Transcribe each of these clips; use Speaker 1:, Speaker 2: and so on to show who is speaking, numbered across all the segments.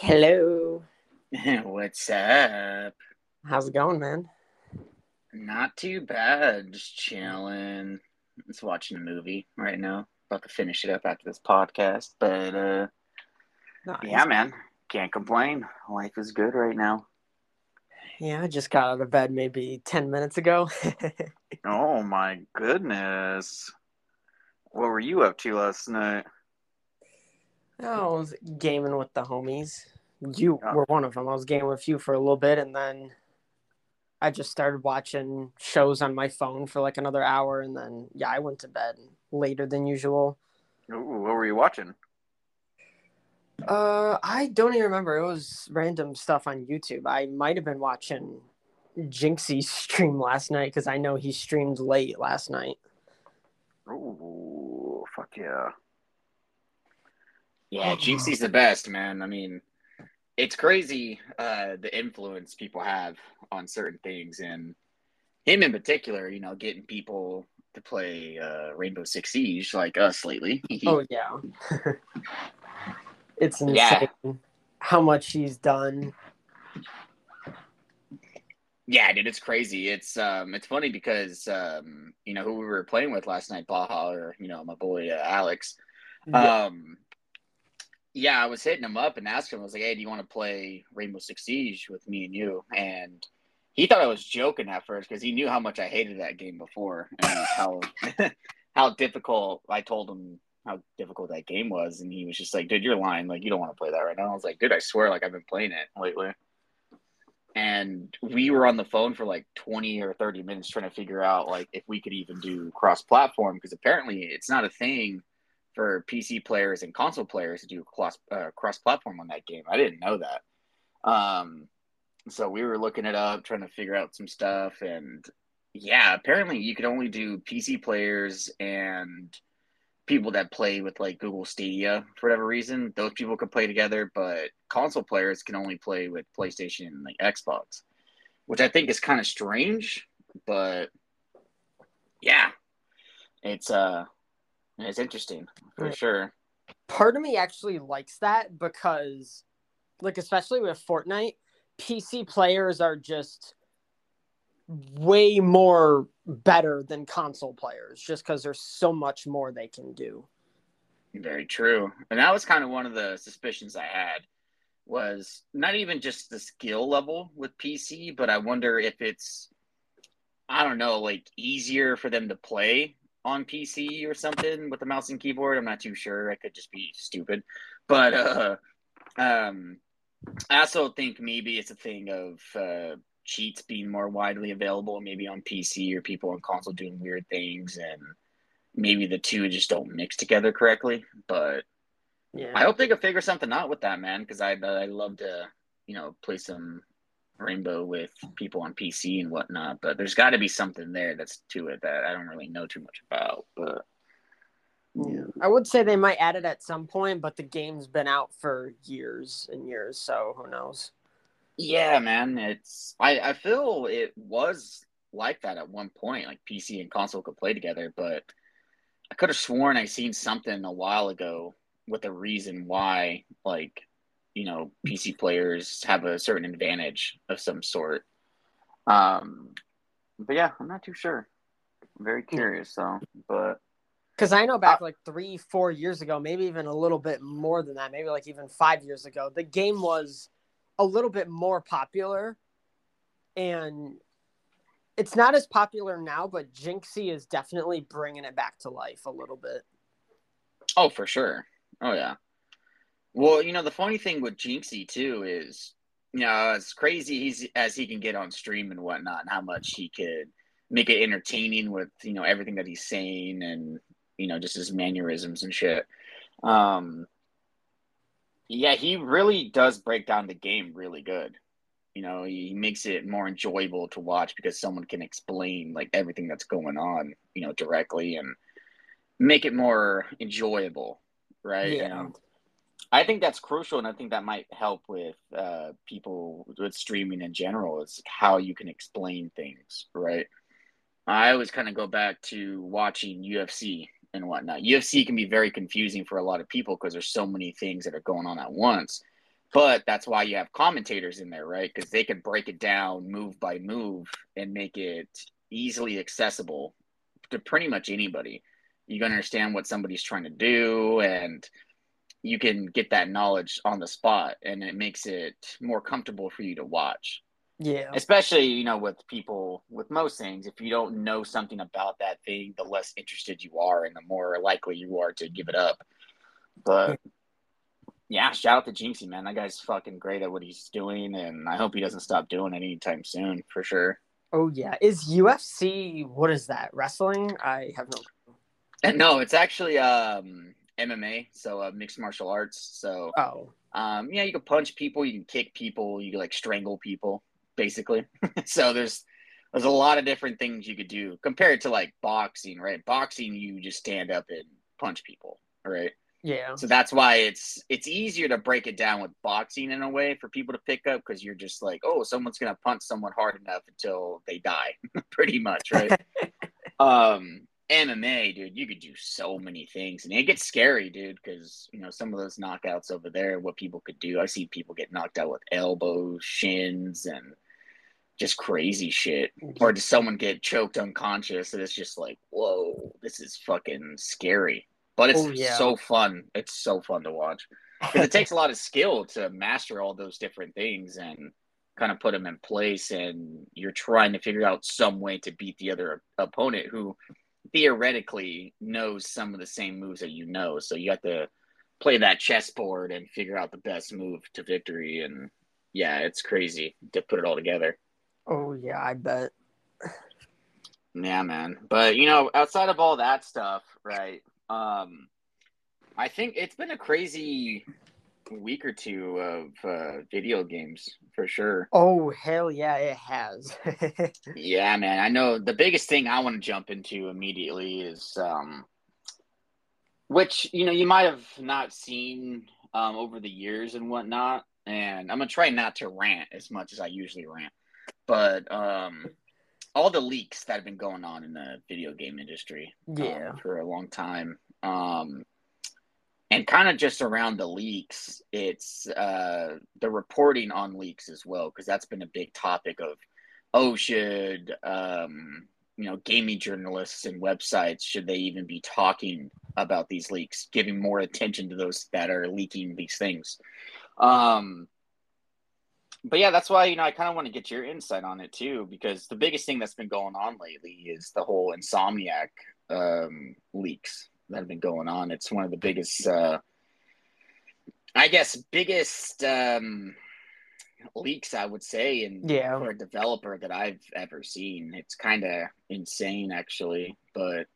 Speaker 1: Hello.
Speaker 2: What's up?
Speaker 1: How's it going, man?
Speaker 2: Not too bad. Just chilling. Just watching a movie right now. About to finish it up after this podcast. But uh
Speaker 1: Nice.
Speaker 2: yeah, man. Can't complain. Life is good right now.
Speaker 1: Yeah, I just got out of bed maybe 10 minutes ago.
Speaker 2: Oh my goodness. What were you up to last night?
Speaker 1: I was gaming with the homies. You
Speaker 2: Oh.
Speaker 1: were one of them. I was gaming with you for a little bit and then I just started watching shows on my phone for like another hour and then yeah, I went to bed later than usual.
Speaker 2: Ooh, what were you watching?
Speaker 1: Uh, I don't even remember. It was random stuff on YouTube. I might have been watching Jynxzi's stream last night because I know he streamed late last night.
Speaker 2: Ooh, fuck yeah. Yeah, Jynxzi's the best, man. I mean, it's crazy uh, the influence people have on certain things, and him in particular. You know, getting people to play uh, Rainbow Six Siege like us lately.
Speaker 1: Oh yeah. it's insane
Speaker 2: Yeah.
Speaker 1: how much he's done.
Speaker 2: yeah, dude, it's crazy. It's um, it's funny because um, you know who we were playing with last night, Baja, or you know my boy uh, Alex. Um, yeah, I was hitting him up and asking him, I was like, hey, do you want to play Rainbow Six Siege with me and you? And he thought I was joking at first because he knew how much I hated that game before and how how difficult I told him how difficult that game was. And he was just like, dude, you're lying. Like, you don't want to play that right now. I was like, dude, I swear, like, I've been playing it lately. And we were on the phone for like 20 or 30 minutes trying to figure out like if we could even do cross platform because apparently it's not a thing for PC players and console players to do cross uh, cross platform on that game. I didn't know that. Um, so we were looking it up, trying to figure out some stuff, and yeah, apparently you could only do PC players and people that play with like Google Stadia for whatever reason. Those people could play together, but console players can only play with PlayStation and like Xbox, which I think is kind of strange, but yeah, it's uh, it's interesting for
Speaker 1: Right.
Speaker 2: sure.
Speaker 1: Part of me actually likes that because like especially with Fortnite, PC players are just way more better than console players just because there's so much more they can do.
Speaker 2: Very true. And that was kind of one of the suspicions I had was not even just the skill level with PC, but I wonder if it's I don't know, like easier for them to play on PC or something with the mouse and keyboard. I'm not too sure. I could just be stupid. But uh um I also think maybe it's a thing of uh cheats being more widely available maybe on PC or people on console doing weird things and maybe the two just don't mix together correctly. But
Speaker 1: Yeah.
Speaker 2: I hope they could figure something out with that, man, because I'd I love to, you know, play some Rainbow with people on PC and whatnot. But there's got to be something there that's to it that I don't really know too much about. But
Speaker 1: Yeah. I would say they might add it at some point, but the game's been out for years and years, so who knows?
Speaker 2: yeah, man, it's I I feel it was like that at one point, like PC and console could play together, but I could have sworn I seen something a while ago with a reason why, like, you know, PC players have a certain advantage of some sort. Um, but yeah, I'm not too sure. I'm very curious, though. But
Speaker 1: Because I know back like three, four years ago, maybe even a little bit more than that, maybe like even five years ago, the game was a little bit more popular. And it's not as popular now, but Jynxzi is definitely bringing it back to life a little bit.
Speaker 2: oh, for sure. Oh yeah. Well, you know, the funny thing with Jynxzi too is, you know, as crazy he's as he can get on stream and whatnot, and how much he could make it entertaining with you know everything that he's saying and you know just his mannerisms and shit. Um, yeah, he really does break down the game really good. You know, he makes it more enjoyable to watch because someone can explain like everything that's going on, you know, directly and make it more enjoyable, right?
Speaker 1: Yeah.
Speaker 2: And I think that's crucial, and I think that might help with uh, people with streaming in general. Is how you can explain things, right? I always kind of go back to watching UFC and whatnot. UFC can be very confusing for a lot of people because there's so many things that are going on at once. But that's why you have commentators in there, right? Because they can break it down move by move and make it easily accessible to pretty much anybody. You can understand what somebody's trying to do and you can get that knowledge on the spot and it makes it more comfortable for you to watch.
Speaker 1: Yeah.
Speaker 2: Especially, you know, with people with most things, if you don't know something about that thing, the less interested you are and the more likely you are to give it up. But yeah, shout out to Jynxzi, man. That guy's fucking great at what he's doing and I hope he doesn't stop doing it anytime soon for sure.
Speaker 1: Oh yeah. Is UFC what is that? Wrestling? I have no
Speaker 2: and no, it's actually um MMA, so uh, mixed martial arts. So
Speaker 1: oh,
Speaker 2: um, yeah, you can punch people, you can kick people, you can like strangle people basically. so there's there's a lot of different things you could do compared to like boxing, right? Boxing, you just stand up and punch people, right?
Speaker 1: Yeah.
Speaker 2: So that's why it's it's easier to break it down with boxing in a way for people to pick up because you're just like, oh, someone's gonna punch someone hard enough until they die, pretty much, right? um, MMA, dude, you could do so many things, and it gets scary, dude, because you know some of those knockouts over there, what people could do. I see people get knocked out with elbows, shins, and just crazy shit, or does someone get choked unconscious? And it's just like, whoa, this is fucking scary. But it's oh, yeah. so fun. It's so fun to watch because it takes a lot of skill to master all those different things and kind of put them in place. And you're trying to figure out some way to beat the other opponent who theoretically knows some of the same moves that you know. So you have to play that chessboard and figure out the best move to victory. And yeah, it's crazy to put it all together.
Speaker 1: Oh yeah, I bet.
Speaker 2: Yeah, man. But you know, outside of all that stuff, right? Um I think it's been a crazy week or two of uh, video games for sure.
Speaker 1: Oh hell yeah, it has.
Speaker 2: yeah, man. I know the biggest thing I want to jump into immediately is um which you know you might have not seen um over the years and whatnot. And I'm gonna try not to rant as much as I usually rant but um, all the leaks that have been going on in the video game industry,
Speaker 1: um, yeah,
Speaker 2: um, for a long time, um, and kind of just around the leaks, it's uh, the reporting on leaks as well, because that's been a big topic of, oh, should um, you know, gaming journalists and websites should they even be talking about these leaks, giving more attention to those that are leaking these things. Um, but yeah, that's why you know I kind of want to get your insight on it too, because the biggest thing that's been going on lately is the whole Insomniac um, leaks that have been going on. It's one of the biggest, uh, I guess, biggest um, leaks I would say, and
Speaker 1: yeah,
Speaker 2: for a developer that I've ever seen. It's kind of insane, actually. But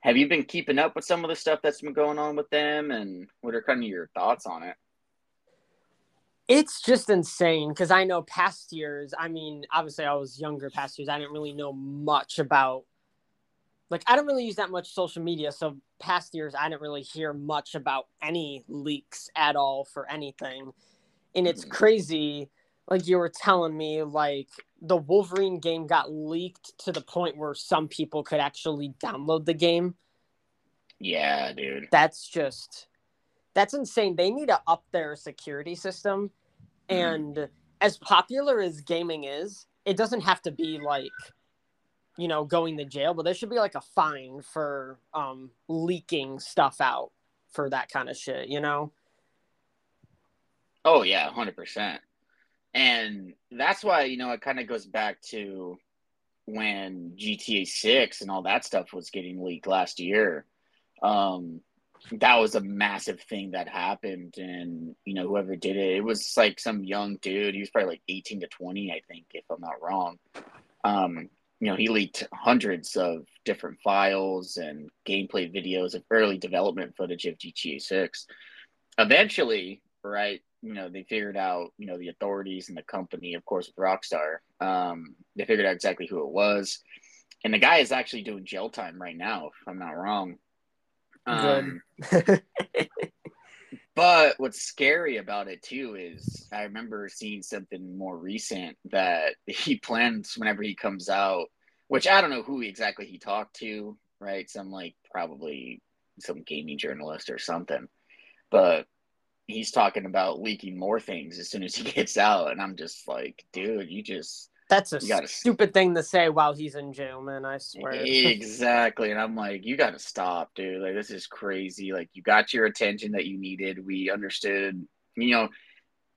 Speaker 2: have you been keeping up with some of the stuff that's been going on with them, and what are kind of your thoughts on it?
Speaker 1: it's just insane because I know past years, I mean, obviously I was younger past years. I didn't really know much about like I don't really use that much social media. So past years I didn't really hear much about any leaks at all for anything. And it's mm. crazy, like you were telling me, like the Wolverine game got leaked to the point where some people could actually download the game.
Speaker 2: Yeah, dude.
Speaker 1: That's just that's insane. They need to up their security system. Mm-hmm. And as popular as gaming is, it doesn't have to be like, you know, going to jail, but there should be like a fine for um, leaking stuff out for that kind of shit, you know?
Speaker 2: Oh, yeah, 100%. And that's why, you know, it kind of goes back to when GTA 6 and all that stuff was getting leaked last year. Um, that was a massive thing that happened and you know whoever did it it was like some young dude he was probably like 18 to 20 i think if i'm not wrong um you know he leaked hundreds of different files and gameplay videos of early development footage of gta 6 eventually right you know they figured out you know the authorities and the company of course with rockstar. Um they figured out exactly who it was. And the guy is actually doing jail time right now if i'm not wrong. Um, but what's scary about it too is I remember seeing something more recent that he plans whenever he comes out, which I don't know who exactly he talked to, right? Some like probably some gaming journalist or something. But he's talking about leaking more things as soon as he gets out, and I'm just like, dude, you just
Speaker 1: that's a gotta, stupid thing to say while he's in jail, man. I swear.
Speaker 2: Exactly, and I'm like, you got to stop, dude. Like this is crazy. Like you got your attention that you needed. We understood. You know,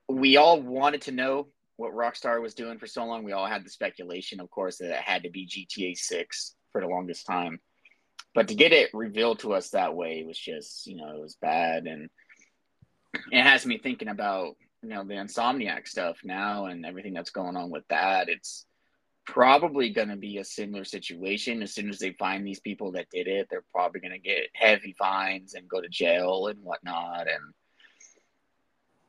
Speaker 2: we all wanted to know what Rockstar was doing for so long. We all had the speculation, of course, that it had to be GTA Six for the longest time. But to get it revealed to us that way was just, you know, it was bad, and it has me thinking about you know the insomniac stuff now and everything that's going on with that it's probably going to be a similar situation. As soon as they find these people that did it they're probably going to get heavy fines and go to jail and whatnot. And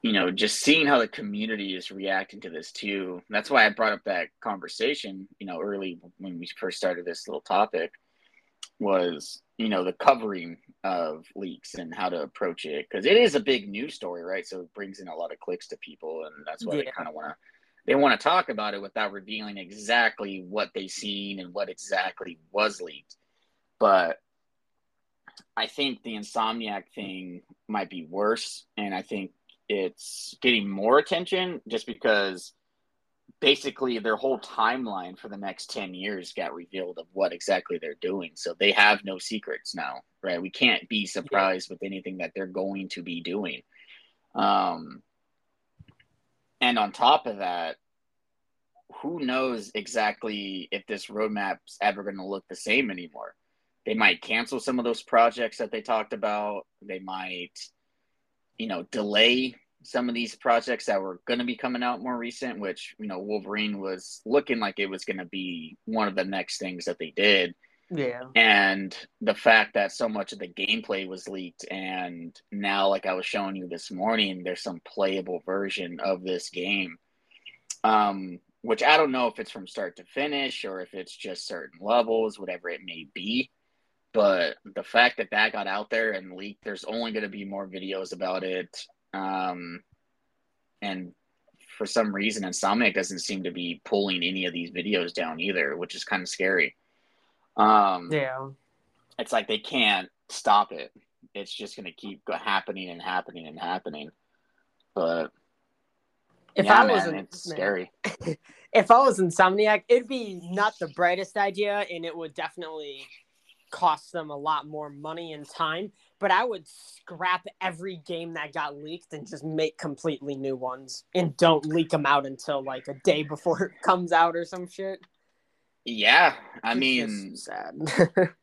Speaker 2: you know just seeing how the community is reacting to this too. That's why i brought up that conversation you know early when we first started this little topic was you know the covering of leaks and how to approach it because it is a big news story right so it brings in a lot of clicks to people and that's why yeah. they kind of want to they want to talk about it without revealing exactly what they've seen and what exactly was leaked but i think the insomniac thing might be worse and i think it's getting more attention just because basically their whole timeline for the next 10 years got revealed of what exactly they're doing. So they have no secrets now, right? We can't be surprised yeah. with anything that they're going to be doing. Um, and on top of that, who knows exactly if this roadmap's ever going to look the same anymore? They might cancel some of those projects that they talked about. They might, you know, delay some of these projects that were going to be coming out more recent, which, you know, Wolverine was looking like it was going to be one of the next things that they did.
Speaker 1: Yeah.
Speaker 2: And the fact that so much of the gameplay was leaked, and now, like I was showing you this morning, there's some playable version of this game, um, which I don't know if it's from start to finish or if it's just certain levels, whatever it may be. But the fact that that got out there and leaked, there's only going to be more videos about it. Um, and for some reason, Insomniac doesn't seem to be pulling any of these videos down either, which is kind of scary. Um,
Speaker 1: yeah,
Speaker 2: it's like they can't stop it. It's just going to keep happening and happening and happening. But
Speaker 1: if yeah, I was man, it's scary. if I was Insomniac, it'd be not the brightest idea, and it would definitely cost them a lot more money and time but I would scrap every game that got leaked and just make completely new ones and don't leak them out until like a day before it comes out or some shit.
Speaker 2: Yeah, I it's mean,
Speaker 1: sad.
Speaker 2: it,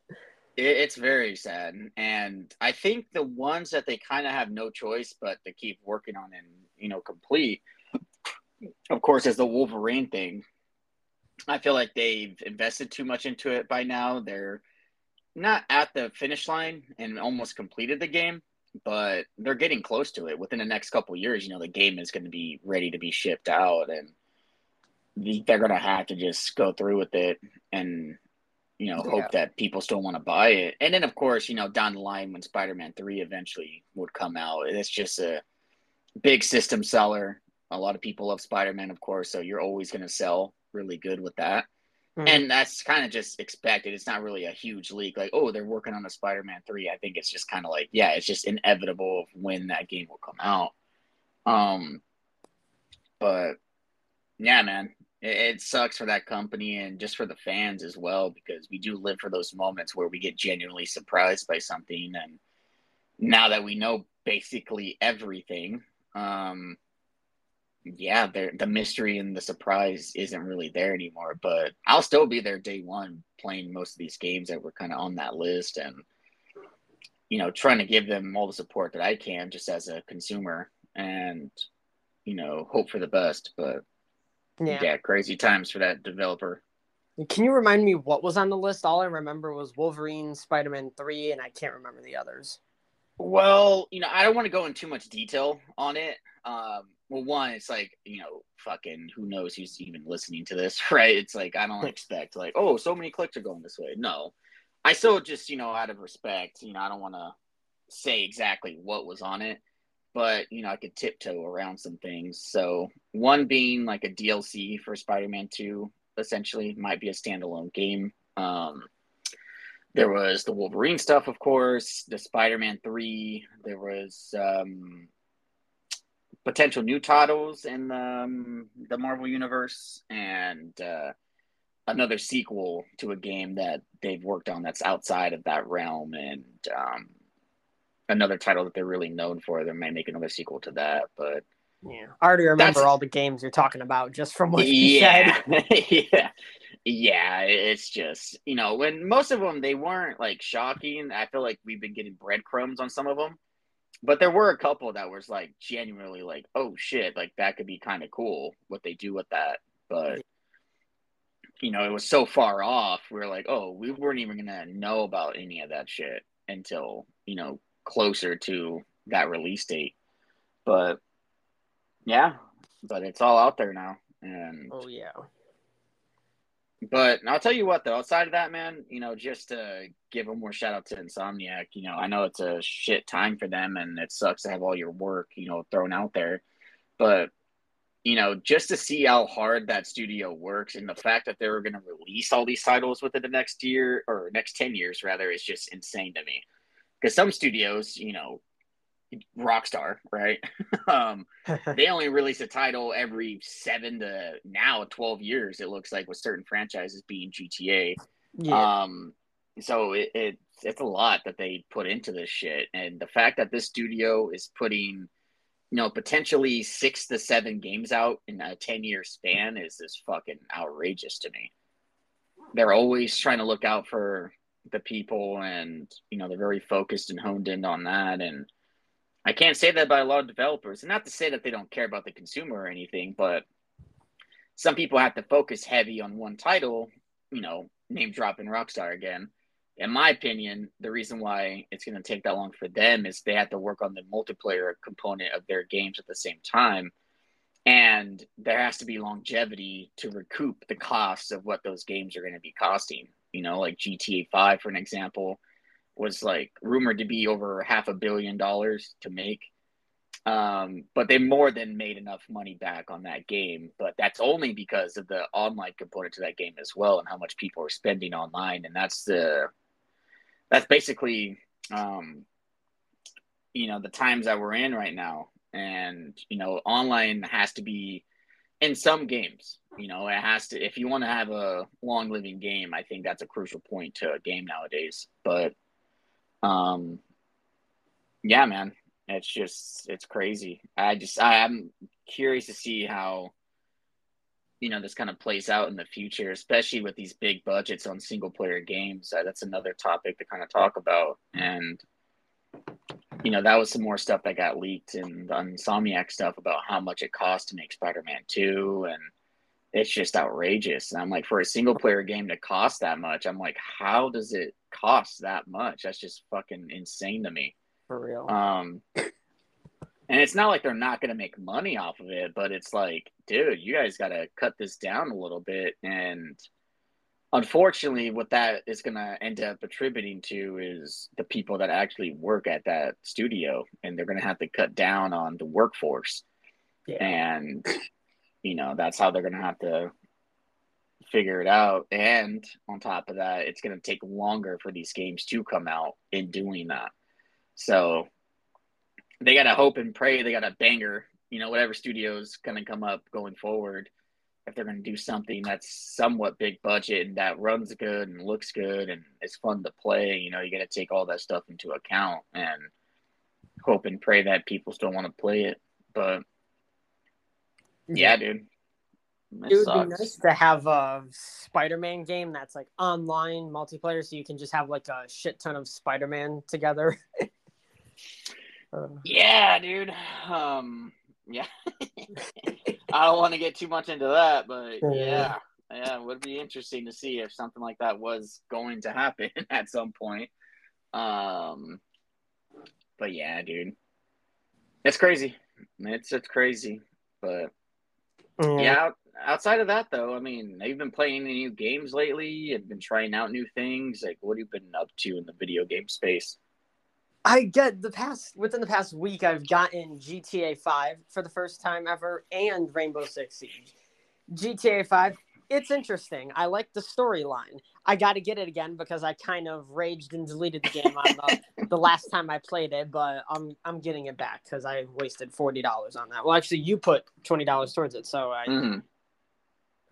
Speaker 2: it's very sad, and I think the ones that they kind of have no choice but to keep working on and you know complete, of course, is the Wolverine thing. I feel like they've invested too much into it by now. They're not at the finish line and almost completed the game, but they're getting close to it. Within the next couple years, you know, the game is going to be ready to be shipped out, and they're going to have to just go through with it and you know yeah. hope that people still want to buy it. And then, of course, you know, down the line when Spider-Man Three eventually would come out, it's just a big system seller. A lot of people love Spider-Man, of course, so you're always going to sell really good with that. Mm-hmm. And that's kind of just expected. It's not really a huge leak, like, oh, they're working on a Spider Man 3. I think it's just kind of like, yeah, it's just inevitable when that game will come out. Um, but yeah, man, it, it sucks for that company and just for the fans as well, because we do live for those moments where we get genuinely surprised by something. And now that we know basically everything, um, yeah, the mystery and the surprise isn't really there anymore. But I'll still be there day one playing most of these games that were kind of on that list and, you know, trying to give them all the support that I can just as a consumer and, you know, hope for the best. But yeah, yeah crazy times for that developer.
Speaker 1: Can you remind me what was on the list? All I remember was Wolverine, Spider Man 3, and I can't remember the others.
Speaker 2: Well, you know, I don't want to go in too much detail on it. Um, well, one, it's like you know, fucking who knows who's even listening to this, right? It's like I don't expect like, oh, so many clicks are going this way. No, I still just you know, out of respect, you know, I don't want to say exactly what was on it, but you know, I could tiptoe around some things. So one being like a DLC for Spider-Man Two, essentially might be a standalone game. Um, there was the Wolverine stuff, of course, the Spider-Man Three. There was um, potential new titles in the, um, the Marvel universe and uh, another sequel to a game that they've worked on that's outside of that realm and um, another title that they're really known for. They might make another sequel to that, but
Speaker 1: yeah, I already remember all the games you're talking about just from what you
Speaker 2: yeah,
Speaker 1: said.
Speaker 2: yeah, yeah. It's just you know when most of them they weren't like shocking. I feel like we've been getting breadcrumbs on some of them, but there were a couple that was like genuinely like, oh shit, like that could be kind of cool what they do with that. But you know, it was so far off. We are like, oh, we weren't even gonna know about any of that shit until you know closer to that release date. But yeah, but it's all out there now. And
Speaker 1: oh yeah.
Speaker 2: But I'll tell you what though, outside of that, man, you know, just to give a more shout out to Insomniac, you know, I know it's a shit time for them and it sucks to have all your work, you know, thrown out there. But you know, just to see how hard that studio works and the fact that they were going to release all these titles within the next year or next 10 years, rather, is just insane to me. Because some studios, you know, Rockstar, right? um, they only release a title every seven to now 12 years, it looks like, with certain franchises being GTA. Yeah. Um, so it, it it's a lot that they put into this shit. And the fact that this studio is putting, you know, potentially six to seven games out in a 10 year span is this fucking outrageous to me. They're always trying to look out for the people and, you know, they're very focused and honed in on that. And, I can't say that about a lot of developers, and not to say that they don't care about the consumer or anything, but some people have to focus heavy on one title, you know, name dropping Rockstar again. In my opinion, the reason why it's going to take that long for them is they have to work on the multiplayer component of their games at the same time. And there has to be longevity to recoup the costs of what those games are going to be costing. You know, like GTA 5, for an example was like rumored to be over half a billion dollars to make. Um, but they more than made enough money back on that game. But that's only because of the online component to that game as well, and how much people are spending online. And that's the that's basically um, you know the times that we're in right now. And you know, online has to be in some games. You know, it has to. If you want to have a long living game, I think that's a crucial point to a game nowadays. But um, yeah, man, it's just it's crazy. I just I'm curious to see how you know this kind of plays out in the future, especially with these big budgets on single player games. Uh, that's another topic to kind of talk about, and you know that was some more stuff that got leaked and the Insomniac stuff about how much it cost to make Spider-Man Two, and it's just outrageous. And I'm like, for a single player game to cost that much, I'm like, how does it costs that much. That's just fucking insane to me.
Speaker 1: For real.
Speaker 2: Um, and it's not like they're not going to make money off of it, but it's like, dude, you guys got to cut this down a little bit. And unfortunately, what that is going to end up attributing to is the people that actually work at that studio, and they're going to have to cut down on the workforce. Yeah. And you know that's how they're going to have to figure it out. And on top of that, it's going to take longer for these games to come out in doing that. So they got to hope and pray they got a banger, you know, whatever studio's going to come up going forward. If they're going to do something that's somewhat big budget and that runs good and looks good and is fun to play, you know, you got to take all that stuff into account and hope and pray that people still want to play it. But yeah, dude,
Speaker 1: it, it would sucks. be nice to have a Spider-Man game that's like online multiplayer, so you can just have like a shit ton of Spider-Man together.
Speaker 2: uh. Yeah, dude. Um, yeah. I don't want to get too much into that, but yeah, yeah, it would be interesting to see if something like that was going to happen at some point. Um, but yeah, dude, it's crazy. It's it's crazy, but yeah, outside of that, though, I mean, have you been playing any new games lately? Have been trying out new things? Like, what have you been up to in the video game space?
Speaker 1: I get the past within the past week, I've gotten GTA Five for the first time ever, and Rainbow Six Siege. GTA Five, it's interesting. I like the storyline. I got to get it again because I kind of raged and deleted the game on the, the last time I played it. But I'm I'm getting it back because I wasted forty dollars on that. Well, actually, you put twenty dollars towards it, so I mm-hmm.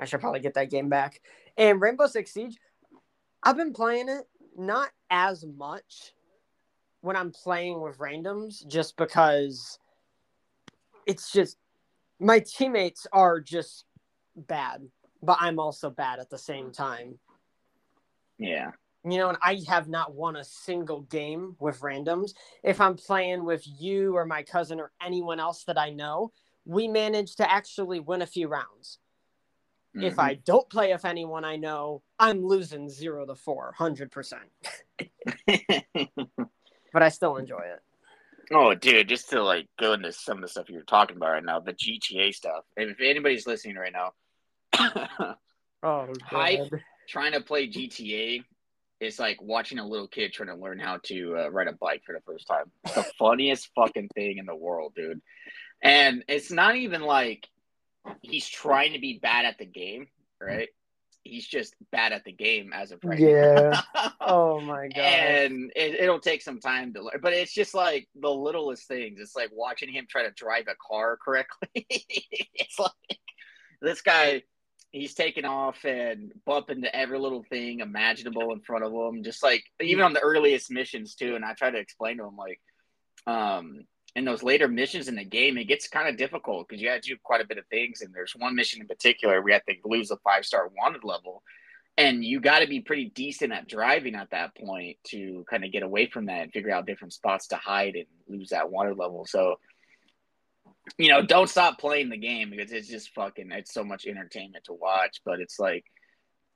Speaker 1: I should probably get that game back. And Rainbow Six Siege, I've been playing it not as much when I'm playing with randoms, just because it's just my teammates are just bad, but I'm also bad at the same time.
Speaker 2: Yeah.
Speaker 1: You know, and I have not won a single game with randoms. If I'm playing with you or my cousin or anyone else that I know, we manage to actually win a few rounds. Mm-hmm. If I don't play if anyone I know, I'm losing zero to four, 100%. but I still enjoy it.
Speaker 2: Oh, dude, just to like go into some of the stuff you're talking about right now, the GTA stuff. If anybody's listening right now,
Speaker 1: oh,
Speaker 2: hype trying to play GTA is like watching a little kid trying to learn how to uh, ride a bike for the first time. It's the funniest fucking thing in the world, dude. And it's not even like he's trying to be bad at the game, right? he's just bad at the game as of right
Speaker 1: yeah. oh my god.
Speaker 2: And it, will take some time to learn, but it's just like the littlest things. It's like watching him try to drive a car correctly. it's like this guy. He's taking off and bumping into every little thing imaginable in front of him, just like even on the earliest missions too. And I try to explain to him like, um, in those later missions in the game, it gets kind of difficult because you got to do quite a bit of things. And there's one mission in particular we have to lose a five star wanted level, and you got to be pretty decent at driving at that point to kind of get away from that and figure out different spots to hide and lose that wanted level. So, you know, don't stop playing the game because it's just fucking it's so much entertainment to watch. But it's like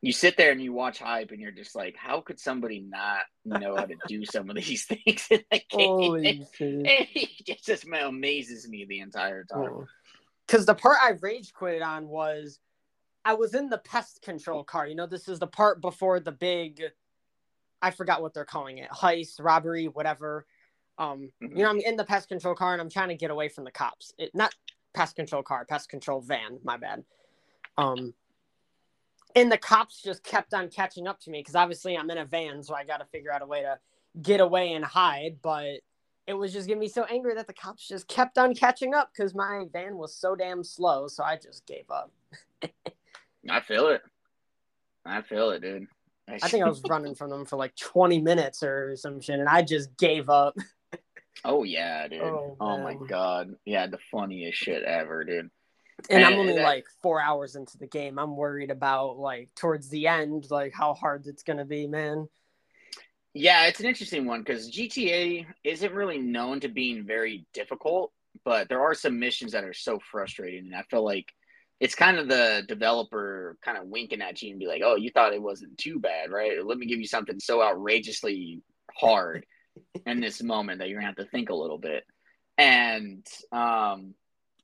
Speaker 2: you sit there and you watch hype and you're just like, how could somebody not know how to do some of these things in the game? it just amazes me the entire time.
Speaker 1: Because oh. the part I rage quit on was I was in the pest control car. You know, this is the part before the big, I forgot what they're calling it, heist, robbery, whatever. Um, mm-hmm. you know, I'm in the pest control car and I'm trying to get away from the cops. It, not pest control car, pest control van. My bad. Um, and the cops just kept on catching up to me because obviously I'm in a van, so I got to figure out a way to get away and hide. But it was just getting me so angry that the cops just kept on catching up because my van was so damn slow. So I just gave up.
Speaker 2: I feel it. I feel it, dude.
Speaker 1: I, I think I was running from them for like 20 minutes or some shit, and I just gave up.
Speaker 2: oh yeah, dude. Oh, oh my god. Yeah, the funniest shit ever, dude.
Speaker 1: And, and I'm only that, like four hours into the game. I'm worried about like towards the end, like how hard it's gonna be, man.
Speaker 2: Yeah, it's an interesting one because GTA isn't really known to being very difficult, but there are some missions that are so frustrating, and I feel like it's kind of the developer kind of winking at you and be like, "Oh, you thought it wasn't too bad, right? Let me give you something so outrageously hard in this moment that you're gonna have to think a little bit." And um,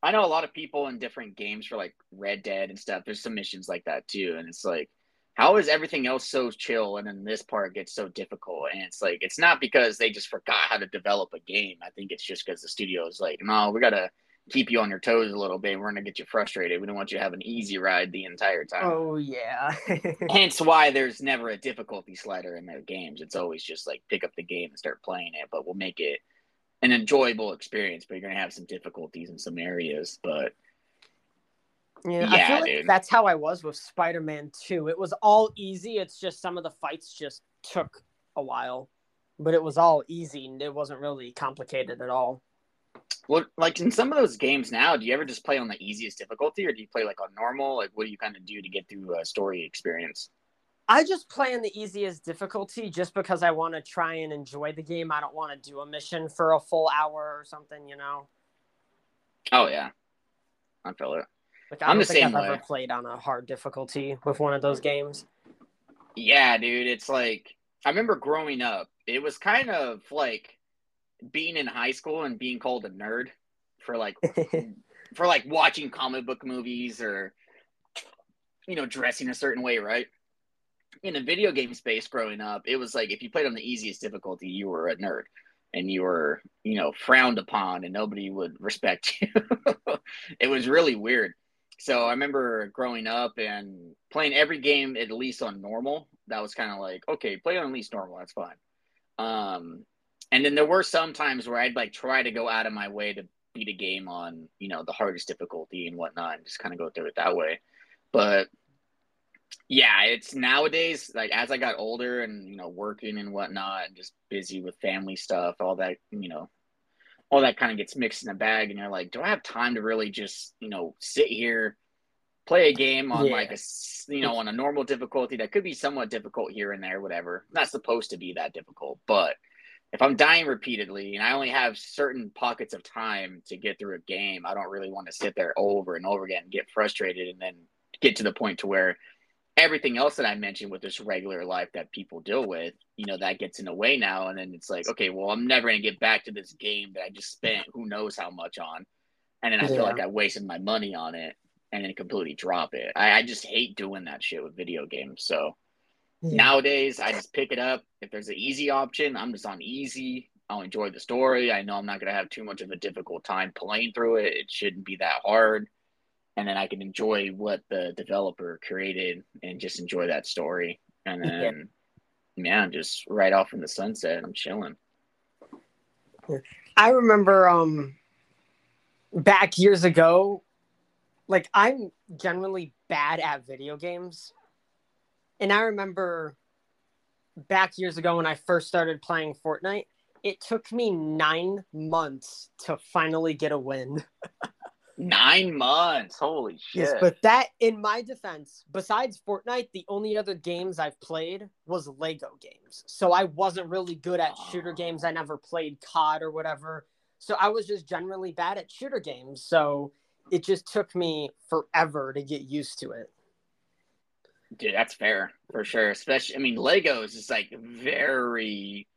Speaker 2: I know a lot of people in different games for like Red Dead and stuff. There's some missions like that too, and it's like, how is everything else so chill, and then this part gets so difficult? And it's like, it's not because they just forgot how to develop a game. I think it's just because the studio is like, no, we gotta keep you on your toes a little bit. We're gonna get you frustrated. We don't want you to have an easy ride the entire time.
Speaker 1: Oh yeah.
Speaker 2: Hence why there's never a difficulty slider in their games. It's always just like pick up the game and start playing it, but we'll make it an enjoyable experience, but you're gonna have some difficulties in some areas. But
Speaker 1: yeah, yeah I feel like that's how I was with Spider-Man 2. It was all easy. It's just some of the fights just took a while, but it was all easy and it wasn't really complicated at all.
Speaker 2: Well, like in some of those games now, do you ever just play on the easiest difficulty, or do you play like on normal? Like, what do you kind of do to get through a story experience?
Speaker 1: I just play in the easiest difficulty just because I want to try and enjoy the game. I don't want to do a mission for a full hour or something, you know.
Speaker 2: Oh yeah, I feel it.
Speaker 1: Like, I am the same I've way. ever played on a hard difficulty with one of those games.
Speaker 2: Yeah, dude, it's like I remember growing up. It was kind of like being in high school and being called a nerd for like for like watching comic book movies or you know dressing a certain way, right? In the video game space growing up, it was like if you played on the easiest difficulty, you were a nerd and you were, you know, frowned upon and nobody would respect you. it was really weird. So I remember growing up and playing every game at least on normal. That was kind of like, okay, play on at least normal. That's fine. Um, and then there were some times where I'd like try to go out of my way to beat a game on, you know, the hardest difficulty and whatnot, and just kind of go through it that way. But yeah, it's nowadays like as I got older and you know working and whatnot, and just busy with family stuff, all that you know, all that kind of gets mixed in a bag, and you're like, do I have time to really just you know sit here, play a game on yeah. like a you know on a normal difficulty that could be somewhat difficult here and there, whatever. Not supposed to be that difficult, but if I'm dying repeatedly and I only have certain pockets of time to get through a game, I don't really want to sit there over and over again and get frustrated and then get to the point to where everything else that I mentioned with this regular life that people deal with, you know, that gets in the way now. And then it's like, okay, well, I'm never going to get back to this game that I just spent who knows how much on. And then I yeah. feel like I wasted my money on it and then completely drop it. I, I just hate doing that shit with video games. So yeah. nowadays, I just pick it up. If there's an easy option, I'm just on easy. I'll enjoy the story. I know I'm not going to have too much of a difficult time playing through it. It shouldn't be that hard and then I can enjoy what the developer created and just enjoy that story. And then, yeah, man, just right off in the sunset, I'm chilling.
Speaker 1: I remember um back years ago, like I'm generally bad at video games. And I remember back years ago when I first started playing Fortnite, it took me nine months to finally get a win.
Speaker 2: Nine months. Holy shit. Yes,
Speaker 1: but that, in my defense, besides Fortnite, the only other games I've played was Lego games. So I wasn't really good at shooter oh. games. I never played COD or whatever. So I was just generally bad at shooter games. So it just took me forever to get used to it.
Speaker 2: Dude, that's fair for sure. Especially, I mean, Legos is like very,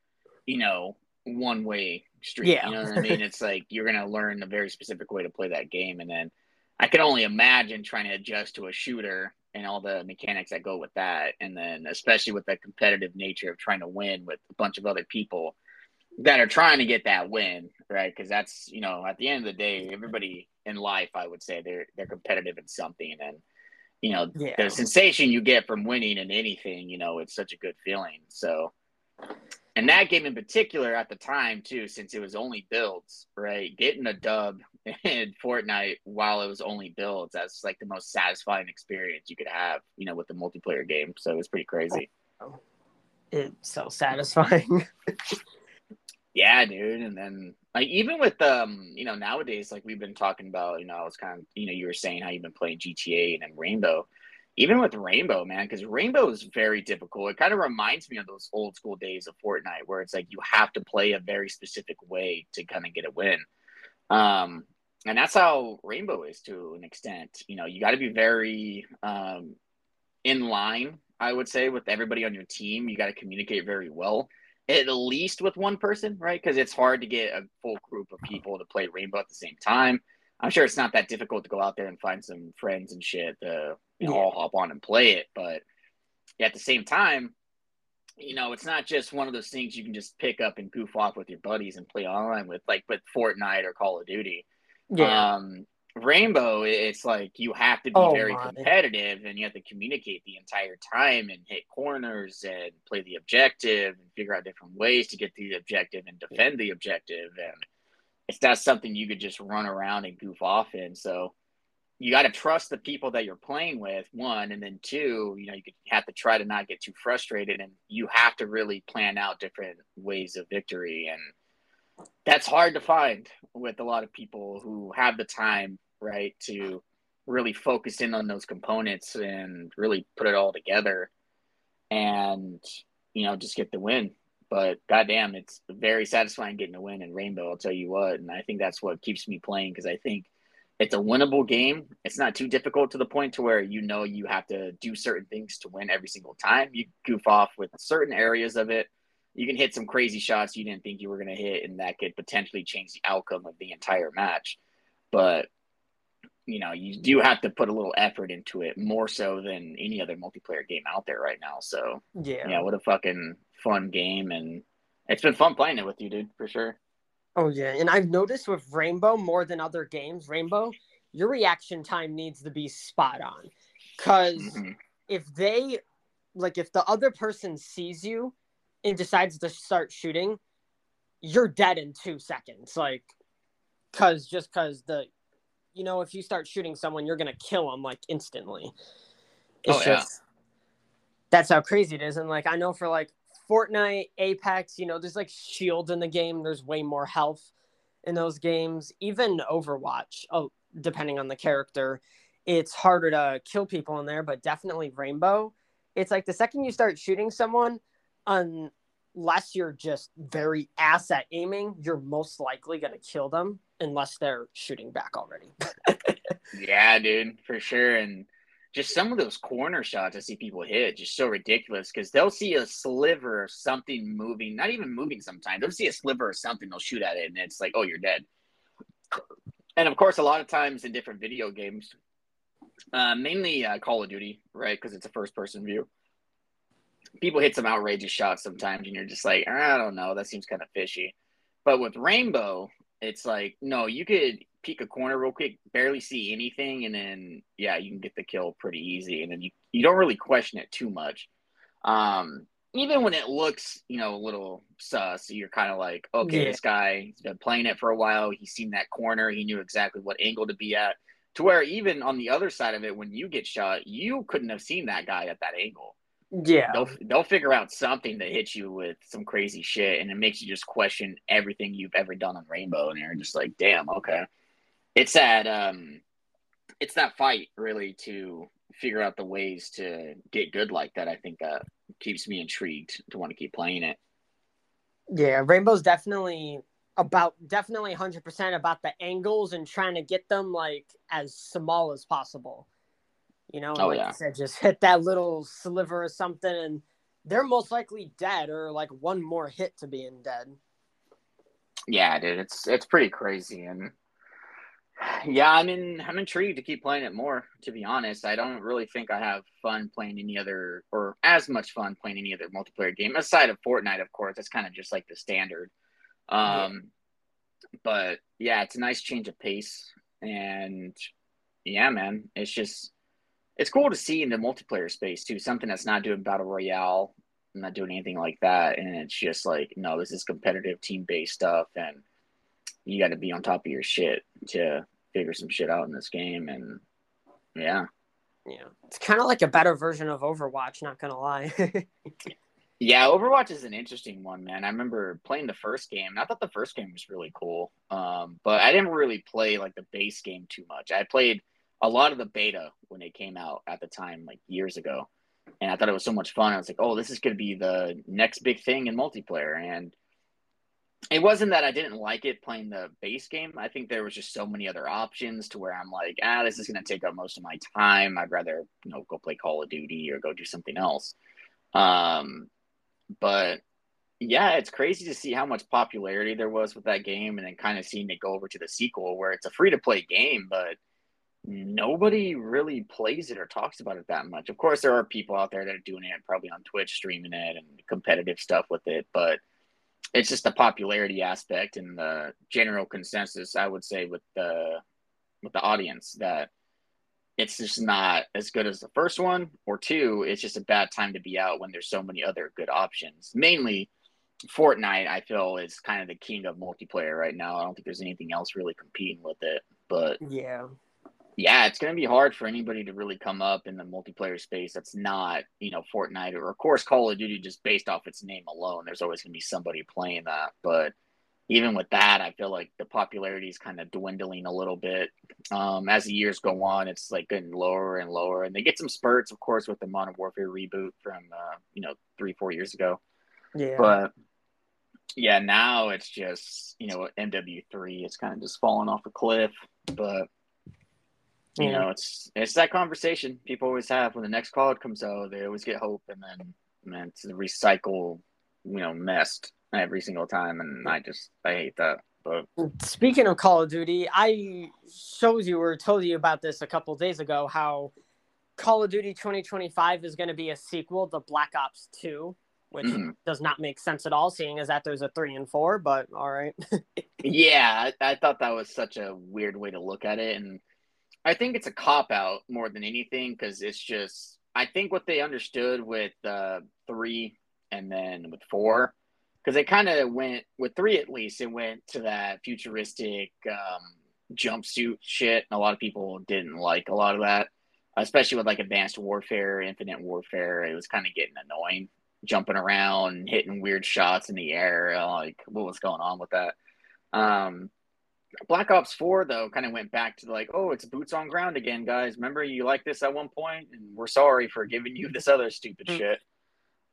Speaker 2: you know, one way street. Yeah. You know what I mean? It's like you're gonna learn a very specific way to play that game, and then I can only imagine trying to adjust to a shooter and all the mechanics that go with that, and then especially with the competitive nature of trying to win with a bunch of other people that are trying to get that win, right? Because that's you know at the end of the day, everybody in life, I would say they're they're competitive in something, and you know yeah. the sensation you get from winning in anything, you know, it's such a good feeling. So and that game in particular at the time too, since it was only builds, right? Getting a dub in Fortnite while it was only builds, that's like the most satisfying experience you could have, you know, with the multiplayer game. So it was pretty crazy.
Speaker 1: It's so satisfying.
Speaker 2: yeah, dude. And then like even with um, you know, nowadays, like we've been talking about, you know, I was kind of, you know, you were saying how you've been playing GTA and then Rainbow even with Rainbow, man, because Rainbow is very difficult. It kind of reminds me of those old school days of Fortnite where it's like you have to play a very specific way to kind of get a win. Um, and that's how Rainbow is to an extent. You know, you got to be very um, in line, I would say, with everybody on your team. You got to communicate very well, at least with one person, right? Because it's hard to get a full group of people to play Rainbow at the same time. I'm sure it's not that difficult to go out there and find some friends and shit to you know, yeah. all hop on and play it. But at the same time, you know, it's not just one of those things you can just pick up and goof off with your buddies and play online with, like with Fortnite or Call of Duty. Yeah. Um, Rainbow, it's like you have to be oh, very my. competitive and you have to communicate the entire time and hit corners and play the objective and figure out different ways to get to the objective and defend the objective. And it's not something you could just run around and goof off in. So you got to trust the people that you're playing with one and then two you know you have to try to not get too frustrated and you have to really plan out different ways of victory and that's hard to find with a lot of people who have the time right to really focus in on those components and really put it all together and you know just get the win but goddamn it's very satisfying getting a win in rainbow i'll tell you what and i think that's what keeps me playing because i think it's a winnable game. It's not too difficult to the point to where you know you have to do certain things to win every single time. You goof off with certain areas of it. You can hit some crazy shots you didn't think you were going to hit, and that could potentially change the outcome of the entire match. But you know, you do have to put a little effort into it more so than any other multiplayer game out there right now. So yeah, yeah, what a fucking fun game, and it's been fun playing it with you, dude, for sure.
Speaker 1: Oh yeah, and I've noticed with Rainbow more than other games, Rainbow, your reaction time needs to be spot on. because
Speaker 2: Mm-hmm.
Speaker 1: if they like if the other person sees you and decides to start shooting, you're dead in two seconds. Like, cause just cause the, you know, if you start shooting someone, you're gonna kill them like instantly. It's
Speaker 2: Oh, yeah.
Speaker 1: just that's how crazy it is. And like I know for like Fortnite, Apex, you know, there's like shields in the game. There's way more health in those games. Even Overwatch, oh, depending on the character, it's harder to kill people in there. But definitely Rainbow, it's like the second you start shooting someone, unless you're just very ass at aiming, you're most likely gonna kill them unless they're shooting back already.
Speaker 2: Yeah, dude, for sure. And just some of those corner shots I see people hit just so ridiculous because they'll see a sliver of something moving, not even moving sometimes. They'll see a sliver of something, they'll shoot at it, and it's like, oh, you're dead. And of course, a lot of times in different video games, uh, mainly uh, Call of Duty, right? Because it's a first person view. People hit some outrageous shots sometimes, and you're just like, I don't know, that seems kind of fishy. But with Rainbow, it's like, no, you could peek a corner real quick, barely see anything, and then yeah, you can get the kill pretty easy, and then you you don't really question it too much. Um, even when it looks, you know, a little sus, you're kind of like, okay,
Speaker 1: Yeah.
Speaker 2: this guy he's been playing it for a while. He's seen that corner. He knew exactly what angle to be at. To where even on the other side of it, when you get shot, you couldn't have seen that guy at that angle
Speaker 1: yeah.
Speaker 2: they'll they'll figure out something to hit you with some crazy shit, and it makes you just question everything you've ever done on Rainbow, and you're just like, damn, okay. It's that um, it's that fight really to figure out the ways to get good like that. I think that keeps me intrigued to want to keep playing it.
Speaker 1: Yeah, Rainbow's definitely about definitely 100% about the angles and trying to get them like as small as possible. You know,
Speaker 2: Oh,
Speaker 1: like
Speaker 2: yeah.
Speaker 1: you said, just hit that little sliver or something, and they're most likely dead or like one more hit to being dead.
Speaker 2: Yeah, dude, it's it's pretty crazy, and yeah, I'm in. I'm intrigued to keep playing it more. To be honest, I don't really think I have fun playing any other, or as much fun playing any other multiplayer game aside of Fortnite. Of course, that's kind of just like the standard. Um, but yeah, it's a nice change of pace, and yeah, man, it's just it's cool to see in the multiplayer space too. Something that's not doing battle royale, not doing anything like that, and it's just like no, this is competitive team based stuff, and you got to be on top of your shit to figure some shit out in this game, and yeah.
Speaker 1: Yeah, it's kind of like a better version of Overwatch. Not gonna lie.
Speaker 2: Yeah, Overwatch is an interesting one, man. I remember playing the first game. and I thought the first game was really cool, um, but I didn't really play like the base game too much. I played a lot of the beta when it came out at the time, like years ago, and I thought it was so much fun. I was like, "Oh, this is going to be the next big thing in multiplayer." And it wasn't that I didn't like it playing the base game. I think there was just so many other options to where I'm like, "Ah, this is going to take up most of my time. I'd rather, you know, go play Call of Duty or go do something else." Um, but yeah, it's crazy to see how much popularity there was with that game, and then kind of seeing it go over to the sequel where it's a free to play game, but nobody really plays it or talks about it that much. Of course, there are people out there that are doing it, probably on Twitch, streaming it and competitive stuff with it, but it's just the popularity aspect and the general consensus, I would say, with the with the audience that it's just not as good as the first one, or two, it's just a bad time to be out when there's so many other good options. Mainly, Fortnite, I feel, is kind of the king of multiplayer right now. I don't think there's anything else really competing with it. But
Speaker 1: yeah,
Speaker 2: yeah, it's going to be hard for anybody to really come up in the multiplayer space that's not, you know, Fortnite or, of course, Call of Duty just based off its name alone. There's always going to be somebody playing that. But even with that, I feel like the popularity is kind of dwindling a little bit. Um, as the years go on, it's like getting lower and lower. And they get some spurts, of course, with the Modern Warfare reboot from, uh, you know, three, four years ago.
Speaker 1: yeah.
Speaker 2: But yeah, now it's just, you know, MW3, it's kind of just falling off a cliff. But you
Speaker 1: Yeah.
Speaker 2: know, it's it's that conversation people always have when the next COD comes out. They always get hope, and then man, it's a recycle, you know, messed every single time, and I just I hate that. But
Speaker 1: Speaking of Call of Duty, I showed you or told you about this a couple days ago how Call of Duty 2025 is going to be a sequel to Black Ops 2, which
Speaker 2: Mhm.
Speaker 1: does not make sense at all, seeing as that there's a three and four. But all right,
Speaker 2: yeah, I, I thought that was such a weird way to look at it, and I think it's a cop out more than anything because it's just I think what they understood with uh, three and then with four because they kind of went with three at least it went to that futuristic um, jumpsuit shit and a lot of people didn't like a lot of that especially with like advanced warfare infinite warfare it was kind of getting annoying jumping around hitting weird shots in the air like what was going on with that. Um, Black Ops 4 though kind of went back to like, oh, it's boots on ground again, guys. Remember you liked this at one point and we're sorry for giving you this other stupid mm. shit.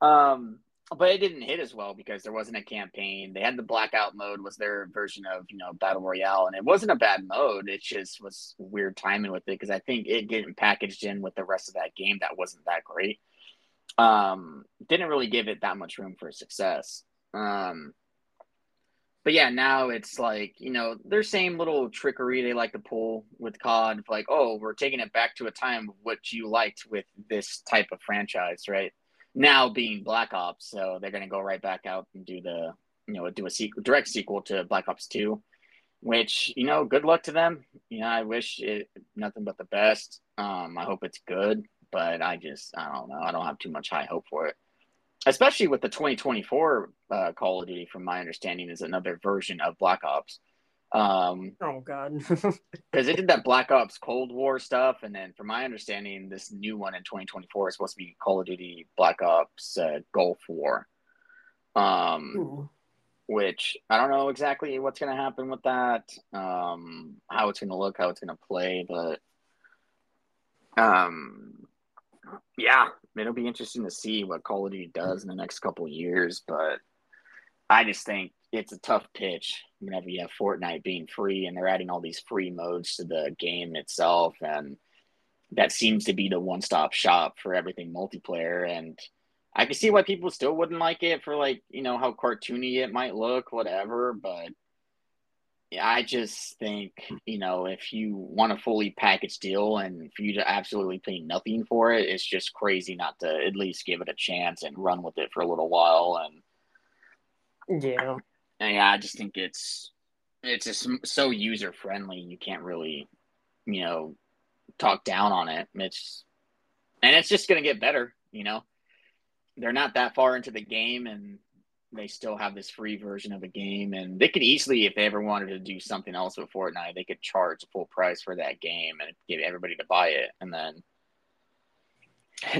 Speaker 2: Um but it didn't hit as well because there wasn't a campaign. They had the blackout mode was their version of, you know, battle royale and it wasn't a bad mode. It just was weird timing with it because I think it getting packaged in with the rest of that game that wasn't that great. Um didn't really give it that much room for success. Um but yeah, now it's like, you know, their same little trickery they like to pull with COD, like, oh, we're taking it back to a time of what you liked with this type of franchise, right? Now being Black Ops, so they're gonna go right back out and do the, you know, do a sequel, direct sequel to Black Ops Two, which you know, good luck to them. You know, I wish it nothing but the best. Um, I hope it's good, but I just, I don't know, I don't have too much high hope for it especially with the 2024 uh, Call of Duty, from my understanding, is another version of Black Ops. Um,
Speaker 1: oh God,
Speaker 2: because they did that Black Ops Cold War stuff, and then from my understanding, this new one in 2024 is supposed to be Call of Duty Black Ops uh, Gulf War. Um, Ooh. which I don't know exactly what's going to happen with that, um, how it's going to look, how it's going to play, but um, yeah, it'll be interesting to see what Call of Duty does in the next couple years. But I just think it's a tough pitch whenever you have Fortnite being free and they're adding all these free modes to the game itself, and that seems to be the one-stop shop for everything multiplayer. And I can see why people still wouldn't like it for like you know how cartoony it might look, whatever. But I just think, you know, if you want a fully packaged deal and for you to absolutely pay nothing for it, it's just crazy not to at least give it a chance and run with it for a little while.
Speaker 1: And yeah,
Speaker 2: and yeah, I just think it's it's just so user friendly. You can't really, you know, talk down on it. It's and it's just gonna get better. You know, they're not that far into the game, and they still have this free version of a game and they could easily if they ever wanted to do something else with fortnite they could charge full price for that game and get everybody to buy it and then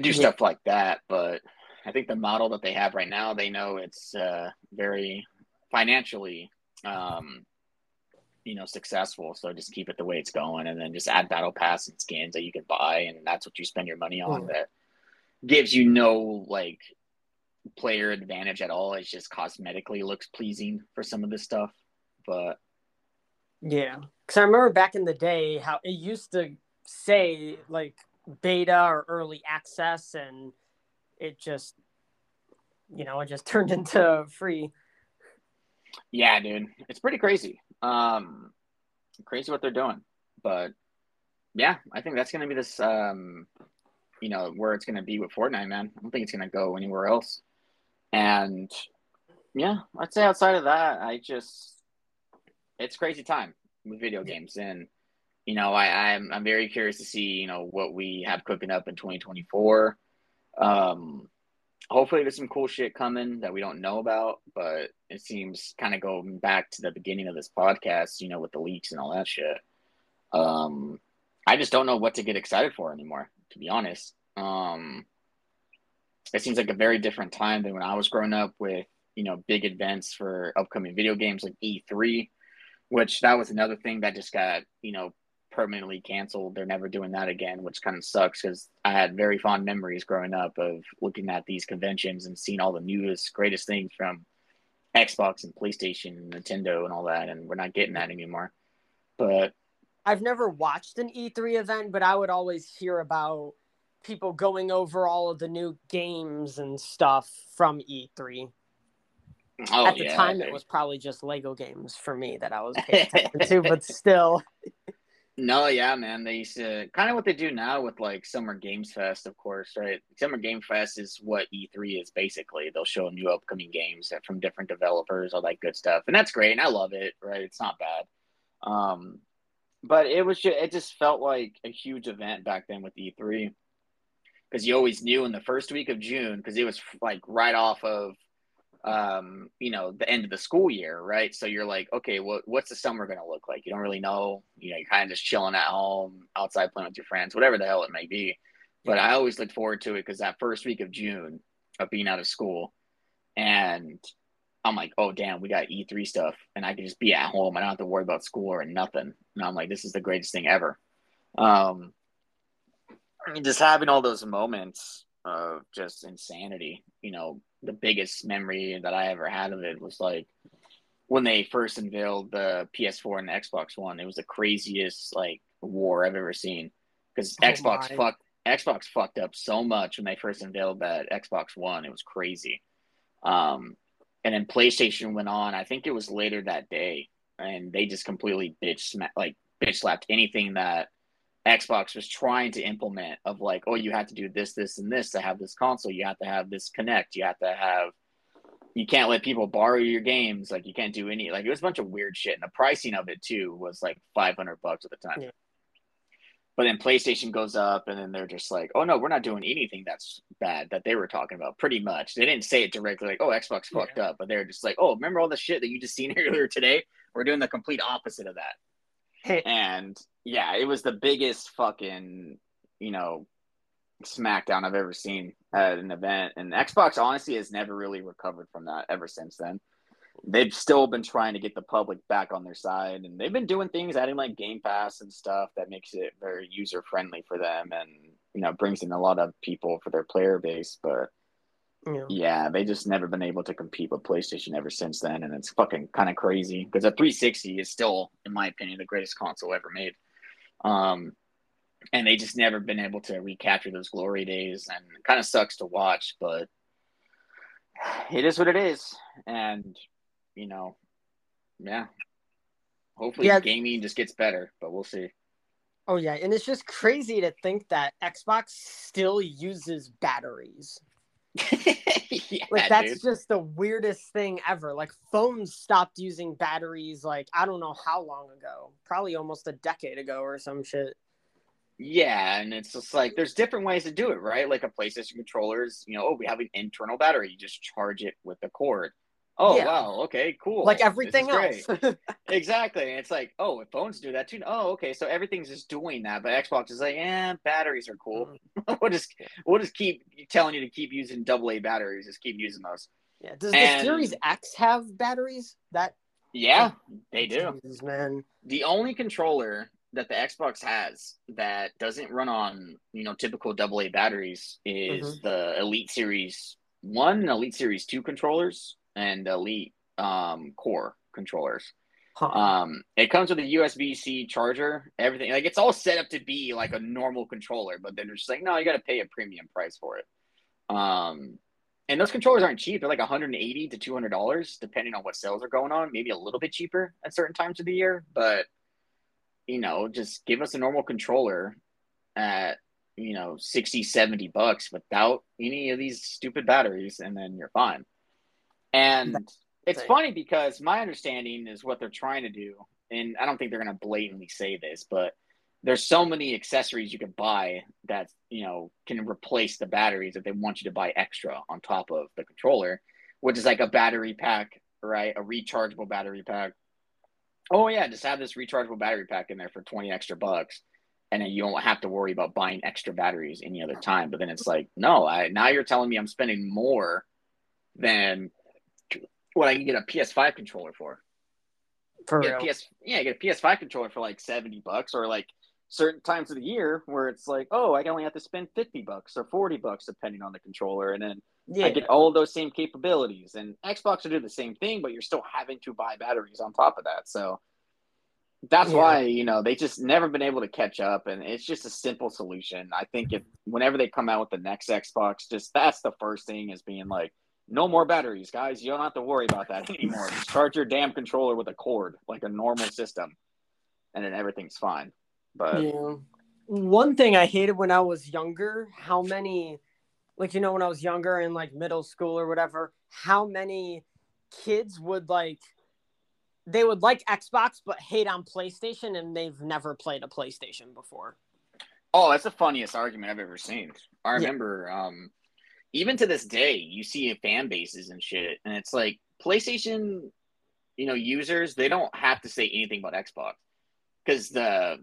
Speaker 2: do yeah. stuff like that but i think the model that they have right now they know it's uh, very financially um, you know successful so just keep it the way it's going and then just add battle pass and skins that you can buy and that's what you spend your money on mm. that gives you no like player advantage at all. It's just cosmetically looks pleasing for some of this stuff. But
Speaker 1: yeah, because I remember back in the day how it used to say like beta or early access, and it just you know it just turned into free.
Speaker 2: Yeah, dude, it's pretty crazy. Um, crazy what they're doing, but yeah, I think that's gonna be this. Um, you know where it's gonna be with Fortnite, man. I don't think it's gonna go anywhere else. And yeah, I'd say outside of that, I just it's crazy time with video games, and you know, I, I'm I'm very curious to see you know what we have cooking up in 2024. Um, hopefully, there's some cool shit coming that we don't know about, but it seems kind of going back to the beginning of this podcast, you know, with the leaks and all that shit. Um, I just don't know what to get excited for anymore, to be honest. Um, it seems like a very different time than when I was growing up with, you know, big events for upcoming video games like E3, which that was another thing that just got, you know, permanently canceled. They're never doing that again, which kind of sucks because I had very fond memories growing up of looking at these conventions and seeing all the newest, greatest things from Xbox and PlayStation and Nintendo and all that. And we're not getting that anymore. But
Speaker 1: I've never watched an E3 event, but I would always hear about people going over all of the new games and stuff from E3. Oh, At the yeah, time, it was probably just Lego games for me that I was paying attention to, but still.
Speaker 2: No, yeah, man. They used to kind of what they do now with like Summer Games Fest, of course, right? Summer Game Fest is what E3 is basically. They'll show new upcoming games from different developers, all that good stuff, and that's great, and I love it. Right? It's not bad. Um, but it was just it just felt like a huge event back then with E3 because you always knew in the first week of June because it was like right off of um you know the end of the school year right so you're like okay what what's the summer going to look like you don't really know you know you're kind of just chilling at home outside playing with your friends whatever the hell it may be but I always looked forward to it because that first week of June of being out of school and I'm like, oh damn, we got E3 stuff, and I can just be at home. I don't have to worry about school or nothing. And I'm like, this is the greatest thing ever. Um, I mean, just having all those moments of just insanity. You know, the biggest memory that I ever had of it was like when they first unveiled the PS4 and the Xbox One. It was the craziest like war I've ever seen because oh Xbox fucked Xbox fucked up so much when they first unveiled that Xbox One. It was crazy. Um, and then PlayStation went on. I think it was later that day, and they just completely bitch sma- like bitch slapped anything that Xbox was trying to implement of like, oh, you have to do this, this, and this to have this console. You have to have this Kinect. You have to have. You can't let people borrow your games. Like you can't do any. Like it was a bunch of weird shit, and the pricing of it too was like five hundred bucks at the time. Yeah. But then PlayStation goes up, and then they're just like, "Oh no, we're not doing anything that's bad." That they were talking about, pretty much. They didn't say it directly, like, "Oh, Xbox yeah. fucked up," but they're just like, "Oh, remember all the shit that you just seen earlier today? We're doing the complete opposite of that." And yeah, it was the biggest fucking, you know, SmackDown I've ever seen at an event, and Xbox honestly has never really recovered from that ever since then. They've still been trying to get the public back on their side and they've been doing things adding like game pass and stuff that makes it very user friendly for them and you know brings in a lot of people for their player base but yeah. yeah they just never been able to compete with playstation ever since then and it's fucking kind of crazy because a 360 is still in my opinion the greatest console ever made um and they just never been able to recapture those glory days and it kind of sucks to watch but it is what it is and you know, yeah. Hopefully, yeah. gaming just gets better, but we'll see.
Speaker 1: Oh yeah, and it's just crazy to think that Xbox still uses batteries. yeah, like that's dude. just the weirdest thing ever. Like phones stopped using batteries like I don't know how long ago. Probably almost a decade ago or some shit.
Speaker 2: Yeah, and it's just like there's different ways to do it, right? Like a PlayStation controllers, you know, oh, we have an internal battery, you just charge it with the cord. Oh yeah. wow, okay, cool.
Speaker 1: Like everything else.
Speaker 2: exactly. And it's like, oh, if phones do that too. Oh, okay. So everything's just doing that. But Xbox is like, yeah, batteries are cool. Mm. we'll just we'll just keep telling you to keep using double A batteries. Just keep using those.
Speaker 1: Yeah. Does and, the Series X have batteries? That
Speaker 2: Yeah, they do.
Speaker 1: Jesus, man.
Speaker 2: The only controller that the Xbox has that doesn't run on, you know, typical double A batteries is mm-hmm. the Elite Series 1 and Elite Series 2 controllers and Elite um, Core controllers. Huh. Um, it comes with a USB C charger, everything. Like it's all set up to be like a normal controller, but then they're just like, no, you got to pay a premium price for it. Um, and those controllers aren't cheap. They're like 180 to 200 dollars, depending on what sales are going on. Maybe a little bit cheaper at certain times of the year, but you know, just give us a normal controller at you know 60 70 bucks without any of these stupid batteries and then you're fine and it's funny because my understanding is what they're trying to do, and I don't think they're going to blatantly say this, but there's so many accessories you can buy that you know can replace the batteries that they want you to buy extra on top of the controller, which is like a battery pack, right? A rechargeable battery pack. Oh yeah, just have this rechargeable battery pack in there for 20 extra bucks. And then you don't have to worry about buying extra batteries any other time. But then it's like, no, I now you're telling me I'm spending more than what I can get a PS5 controller for.
Speaker 1: For
Speaker 2: real? PS, yeah, I get a PS5 controller for like seventy bucks, or like certain times of the year where it's like, oh, I can only have to spend fifty bucks or forty bucks depending on the controller, and then yeah. I get all of those same capabilities. And Xbox will do the same thing, but you're still having to buy batteries on top of that. So that's yeah. why you know they just never been able to catch up, and it's just a simple solution. I think if whenever they come out with the next Xbox, just that's the first thing is being like no more batteries, guys. You don't have to worry about that anymore. Just charge your damn controller with a cord, like a normal system, and then everything's fine. But
Speaker 1: yeah. one thing I hated when I was younger, how many, like you know, when I was younger in like middle school or whatever, how many kids would like they would like Xbox but hate on PlayStation and they've never played a PlayStation before.
Speaker 2: Oh, that's the funniest argument I've ever seen. I remember yeah. um even to this day, you see fan bases and shit, and it's like PlayStation, you know, users, they don't have to say anything about Xbox. Because the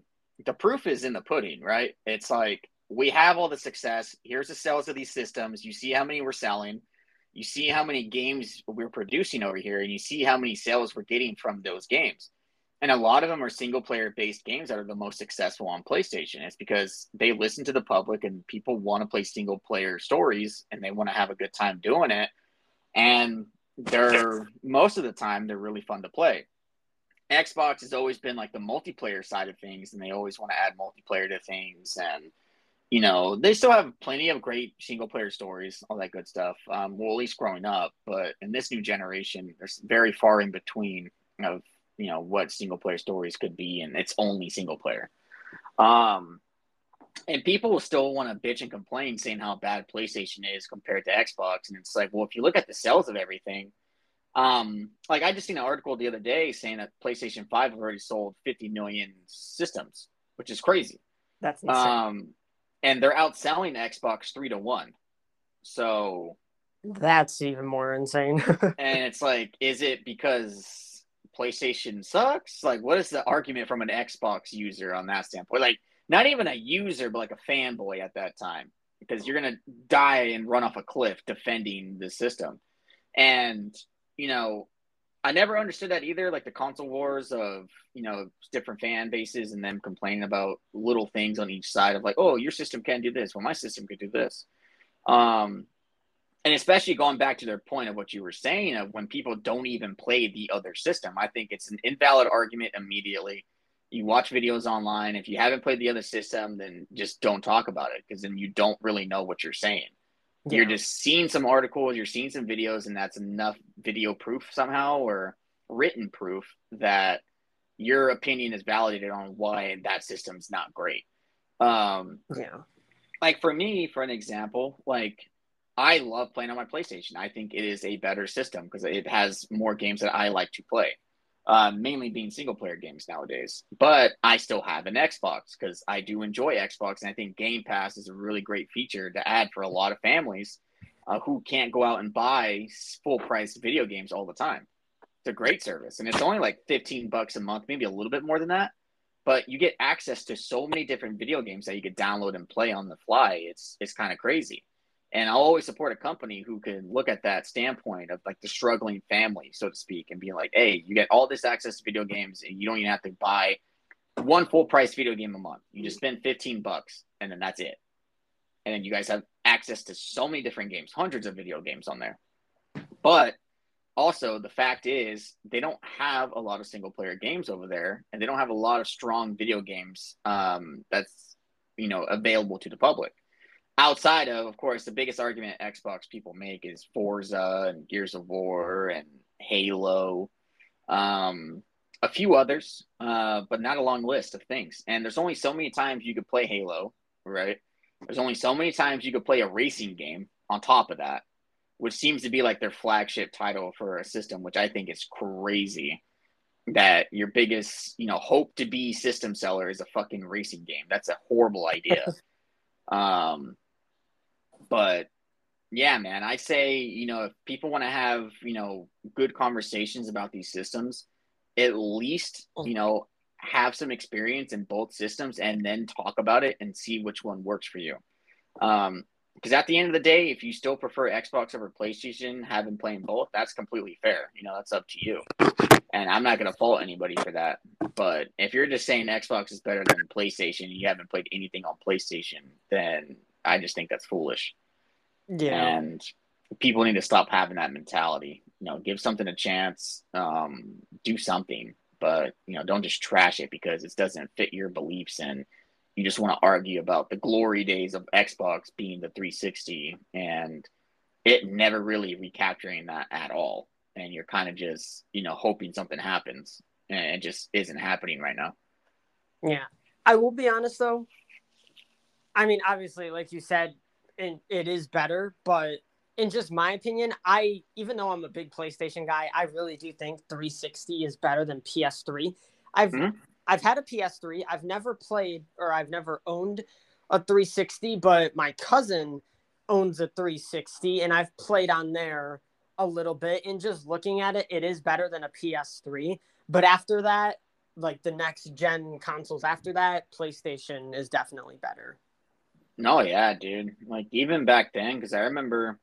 Speaker 2: the proof is in the pudding, right? It's like we have all the success. Here's the sales of these systems. You see how many we're selling. You see how many games we're producing over here, and you see how many sales we're getting from those games. And a lot of them are single player based games that are the most successful on PlayStation. It's because they listen to the public and people want to play single player stories and they want to have a good time doing it. And they're most of the time they're really fun to play. Xbox has always been like the multiplayer side of things, and they always want to add multiplayer to things. And you know, they still have plenty of great single player stories, all that good stuff. Um, well, at least growing up, but in this new generation, there's very far in between of you know what single player stories could be, and it's only single player. Um, and people will still want to bitch and complain, saying how bad PlayStation is compared to Xbox, and it's like, well, if you look at the sales of everything um, like I just seen an article the other day saying that PlayStation Five already sold 50 million systems, which is crazy.
Speaker 1: That's insane.
Speaker 2: Um, and they're outselling Xbox three to one. So
Speaker 1: that's even more insane.
Speaker 2: and it's like, is it because PlayStation sucks? Like, what is the argument from an Xbox user on that standpoint? Like, not even a user, but like a fanboy at that time, because you're gonna die and run off a cliff defending the system. And you know, I never understood that either. Like the console wars of you know different fan bases and them complaining about little things on each side of like, oh, your system can't do this, well, my system could do this. Um, and especially going back to their point of what you were saying of when people don't even play the other system, I think it's an invalid argument immediately. You watch videos online. If you haven't played the other system, then just don't talk about it because then you don't really know what you're saying. Yeah. You're just seeing some articles, you're seeing some videos, and that's enough video proof somehow or written proof that your opinion is validated on why that system's not great. Um,
Speaker 1: yeah.
Speaker 2: Like for me, for an example, like I love playing on my PlayStation. I think it is a better system because it has more games that I like to play uh, mainly being single player games nowadays. But I still have an Xbox because I do enjoy Xbox, and I think Game Pass is a really great feature to add for a lot of families uh, who can't go out and buy full price video games all the time. It's a great service, and it's only like fifteen bucks a month, maybe a little bit more than that. But you get access to so many different video games that you could download and play on the fly. It's it's kind of crazy. And I'll always support a company who can look at that standpoint of like the struggling family, so to speak, and be like, hey, you get all this access to video games and you don't even have to buy one full price video game a month. You just spend 15 bucks and then that's it. And then you guys have access to so many different games, hundreds of video games on there. But also, the fact is, they don't have a lot of single player games over there, and they don't have a lot of strong video games um, that's you know available to the public outside of, of course, the biggest argument Xbox people make is Forza and Gears of War and Halo, um, a few others, uh, but not a long list of things. And there's only so many times you could play Halo, right? There's only so many times you could play a racing game on top of that, which seems to be like their flagship title for a system, which I think is crazy. That your biggest, you know, hope to be system seller is a fucking racing game. That's a horrible idea. um, but yeah, man, I say, you know, if people want to have, you know, good conversations about these systems, at least, oh. you know, have some experience in both systems and then talk about it and see which one works for you. Um, because at the end of the day, if you still prefer Xbox over PlayStation, having playing both, that's completely fair. You know, that's up to you. And I'm not going to fault anybody for that. But if you're just saying Xbox is better than PlayStation, and you haven't played anything on PlayStation, then I just think that's foolish.
Speaker 1: Yeah.
Speaker 2: And people need to stop having that mentality. You know, give something a chance, um, do something, but you know, don't just trash it because it doesn't fit your beliefs and you just want to argue about the glory days of Xbox being the 360 and it never really recapturing that at all. And you're kind of just, you know, hoping something happens and it just isn't happening right now.
Speaker 1: Yeah. I will be honest though, I mean, obviously, like you said, it, it is better, but in just my opinion, I even though I'm a big PlayStation guy, I really do think 360 is better than PS3. I've mm-hmm. I've had a PS3. I've never played or I've never owned a 360, but my cousin owns a 360 and I've played on there a little bit and just looking at it, it is better than a PS3. But after that, like the next gen consoles after that, PlayStation is definitely better.
Speaker 2: No, yeah, dude. Like even back then, because I remember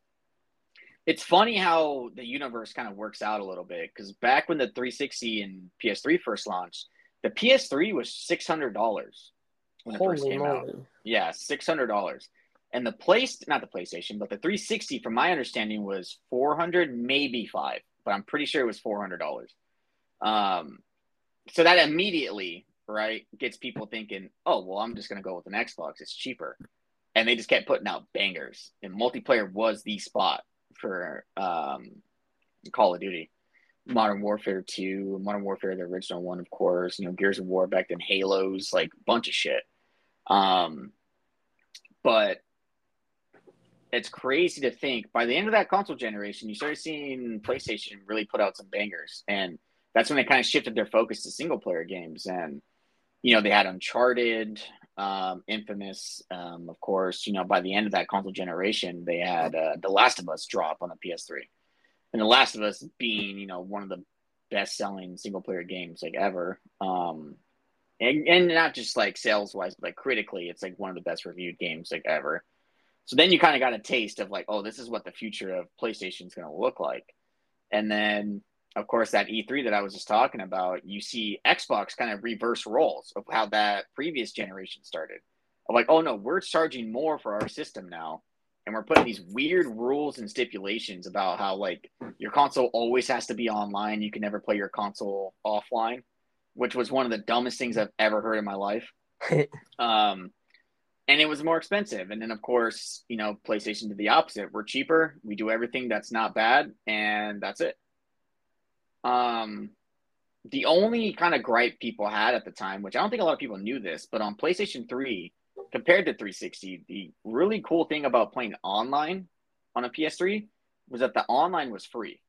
Speaker 2: it's funny how the universe kind of works out a little bit. Because back when the 360 and PS3 first launched, the PS3 was six hundred dollars when it Holy first came out. Yeah, six hundred dollars. And the place, not the PlayStation, but the 360, from my understanding, was 400, maybe five, but I'm pretty sure it was $400. Um, so that immediately, right, gets people thinking, oh, well, I'm just going to go with an Xbox. It's cheaper. And they just kept putting out bangers. And multiplayer was the spot for um, Call of Duty. Modern Warfare 2, Modern Warfare, the original one, of course, you know, Gears of War back then, Halos, like bunch of shit. Um, but it's crazy to think by the end of that console generation, you started seeing PlayStation really put out some bangers. And that's when they kind of shifted their focus to single player games. And, you know, they had Uncharted, um, Infamous, um, of course. You know, by the end of that console generation, they had uh, The Last of Us drop on the PS3. And The Last of Us being, you know, one of the best selling single player games like ever. Um, and, and not just like sales wise, but like critically, it's like one of the best reviewed games like ever. So then you kind of got a taste of like, oh, this is what the future of PlayStation is going to look like. And then, of course, that E3 that I was just talking about, you see Xbox kind of reverse roles of how that previous generation started. Of like, oh no, we're charging more for our system now. And we're putting these weird rules and stipulations about how like your console always has to be online. You can never play your console offline, which was one of the dumbest things I've ever heard in my life. um, and it was more expensive. And then, of course, you know, PlayStation did the opposite. We're cheaper. We do everything that's not bad, and that's it. Um, the only kind of gripe people had at the time, which I don't think a lot of people knew this, but on PlayStation 3 compared to 360, the really cool thing about playing online on a PS3 was that the online was free.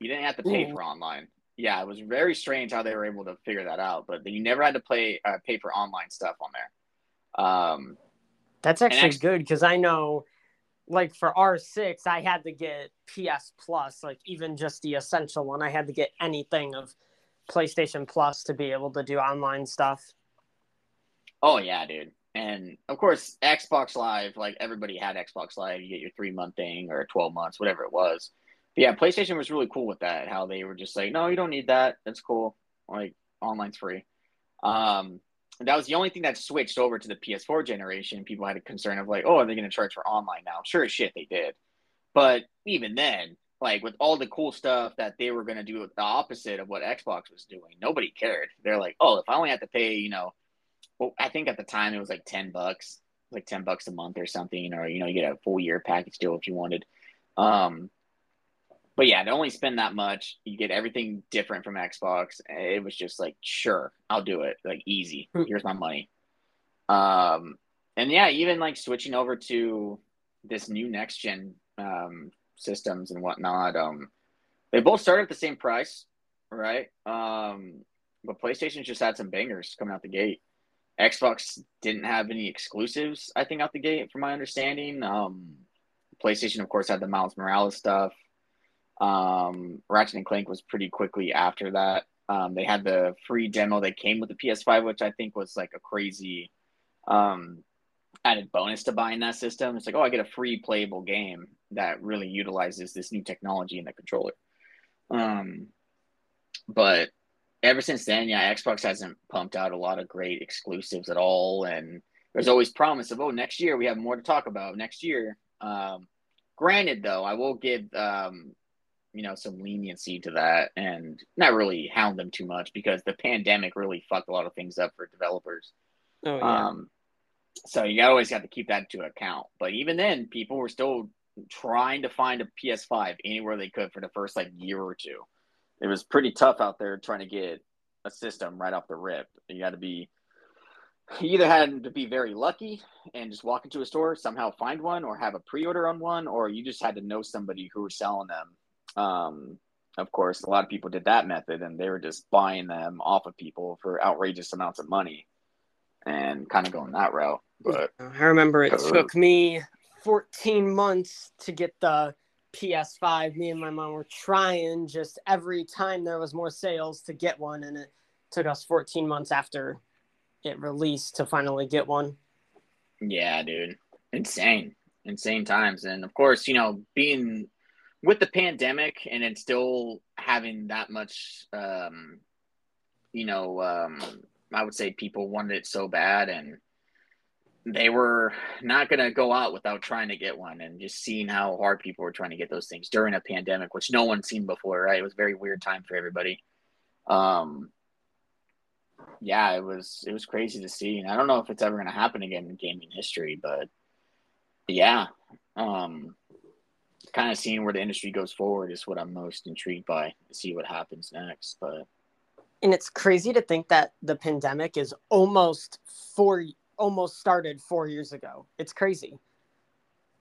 Speaker 2: You didn't have to pay Ooh. for online. Yeah, it was very strange how they were able to figure that out, but you never had to play uh, pay for online stuff on there. Um,
Speaker 1: That's actually, actually good because I know, like for R6, I had to get PS Plus, like even just the essential one. I had to get anything of PlayStation Plus to be able to do online stuff.
Speaker 2: Oh yeah, dude. And of course, Xbox Live, like everybody had Xbox Live. You get your three month thing or 12 months, whatever it was. But yeah, PlayStation was really cool with that. How they were just like, no, you don't need that. That's cool. Like online's free. Um, that was the only thing that switched over to the PS4 generation. People had a concern of like, oh, are they going to charge for online now? Sure as shit, they did. But even then, like with all the cool stuff that they were going to do the opposite of what Xbox was doing, nobody cared. They're like, oh, if I only have to pay, you know, well, I think at the time it was like 10 bucks, like 10 bucks a month or something, or, you know, you get a full year package deal if you wanted. Um, but yeah, to only spend that much, you get everything different from Xbox. It was just like, sure, I'll do it. Like easy. Hmm. Here's my money. Um, and yeah, even like switching over to this new next gen um, systems and whatnot. Um, they both start at the same price, right? Um, but PlayStation just had some bangers coming out the gate. Xbox didn't have any exclusives, I think, out the gate, from my understanding. Um, PlayStation, of course, had the Miles Morales stuff. Um, Ratchet and Clank was pretty quickly after that. Um, they had the free demo that came with the PS5, which I think was like a crazy um, added bonus to buying that system. It's like, oh, I get a free playable game that really utilizes this new technology in the controller. Um, but ever since then, yeah, Xbox hasn't pumped out a lot of great exclusives at all, and there's always promise of, oh, next year we have more to talk about. Next year. Um, granted, though, I will give um, you know some leniency to that and not really hound them too much because the pandemic really fucked a lot of things up for developers. Oh, yeah. Um, so you always have to keep that into account. But even then, people were still trying to find a PS5 anywhere they could for the first like year or two. It was pretty tough out there trying to get a system right off the rip. You got to be you either had to be very lucky and just walk into a store, somehow find one, or have a pre-order on one, or you just had to know somebody who was selling them. Um, of course, a lot of people did that method, and they were just buying them off of people for outrageous amounts of money, and kind of going that route. But
Speaker 1: I remember it took me 14 months to get the PS5. Me and my mom were trying just every time there was more sales to get one, and it took us 14 months after it released to finally get one.
Speaker 2: Yeah, dude. Insane. Insane times. And of course, you know, being with the pandemic and it still having that much um you know, um I would say people wanted it so bad and they were not going to go out without trying to get one and just seeing how hard people were trying to get those things during a pandemic which no one's seen before right? It was a very weird time for everybody. Um yeah, it was it was crazy to see, and I don't know if it's ever going to happen again in gaming history, but yeah, um, kind of seeing where the industry goes forward is what I'm most intrigued by to see what happens next. But
Speaker 1: and it's crazy to think that the pandemic is almost four almost started four years ago. It's crazy.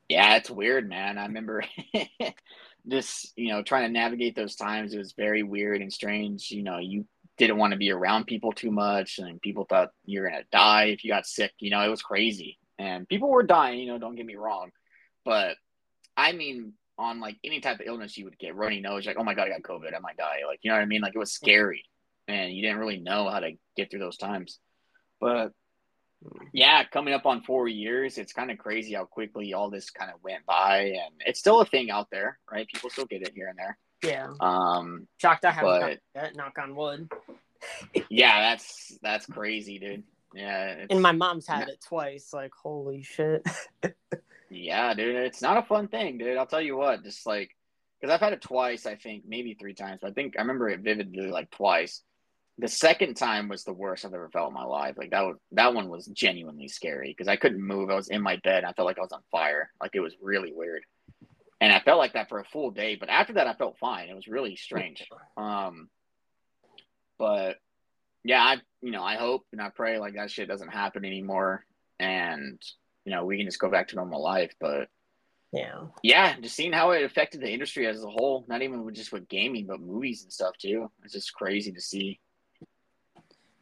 Speaker 2: Yeah, it's weird, man. I remember this, you know, trying to navigate those times. It was very weird and strange. You know, you didn't want to be around people too much and people thought you're going to die if you got sick you know it was crazy and people were dying you know don't get me wrong but i mean on like any type of illness you would get runny nose like oh my god i got covid i might die like you know what i mean like it was scary and you didn't really know how to get through those times but yeah coming up on four years it's kind of crazy how quickly all this kind of went by and it's still a thing out there right people still get it here and there
Speaker 1: yeah.
Speaker 2: Um,
Speaker 1: shocked I haven't that. Knock on wood.
Speaker 2: yeah, that's that's crazy, dude. Yeah.
Speaker 1: And my mom's had it twice. Like, holy shit.
Speaker 2: yeah, dude, it's not a fun thing, dude. I'll tell you what. Just like, because I've had it twice, I think maybe three times. But I think I remember it vividly, like twice. The second time was the worst I've ever felt in my life. Like that was that one was genuinely scary because I couldn't move. I was in my bed. I felt like I was on fire. Like it was really weird and I felt like that for a full day. But after that, I felt fine. It was really strange. Um, but yeah, I you know I hope and I pray like that shit doesn't happen anymore, and you know we can just go back to normal life. But
Speaker 1: yeah,
Speaker 2: yeah, just seeing how it affected the industry as a whole, not even just with gaming, but movies and stuff too. It's just crazy to see.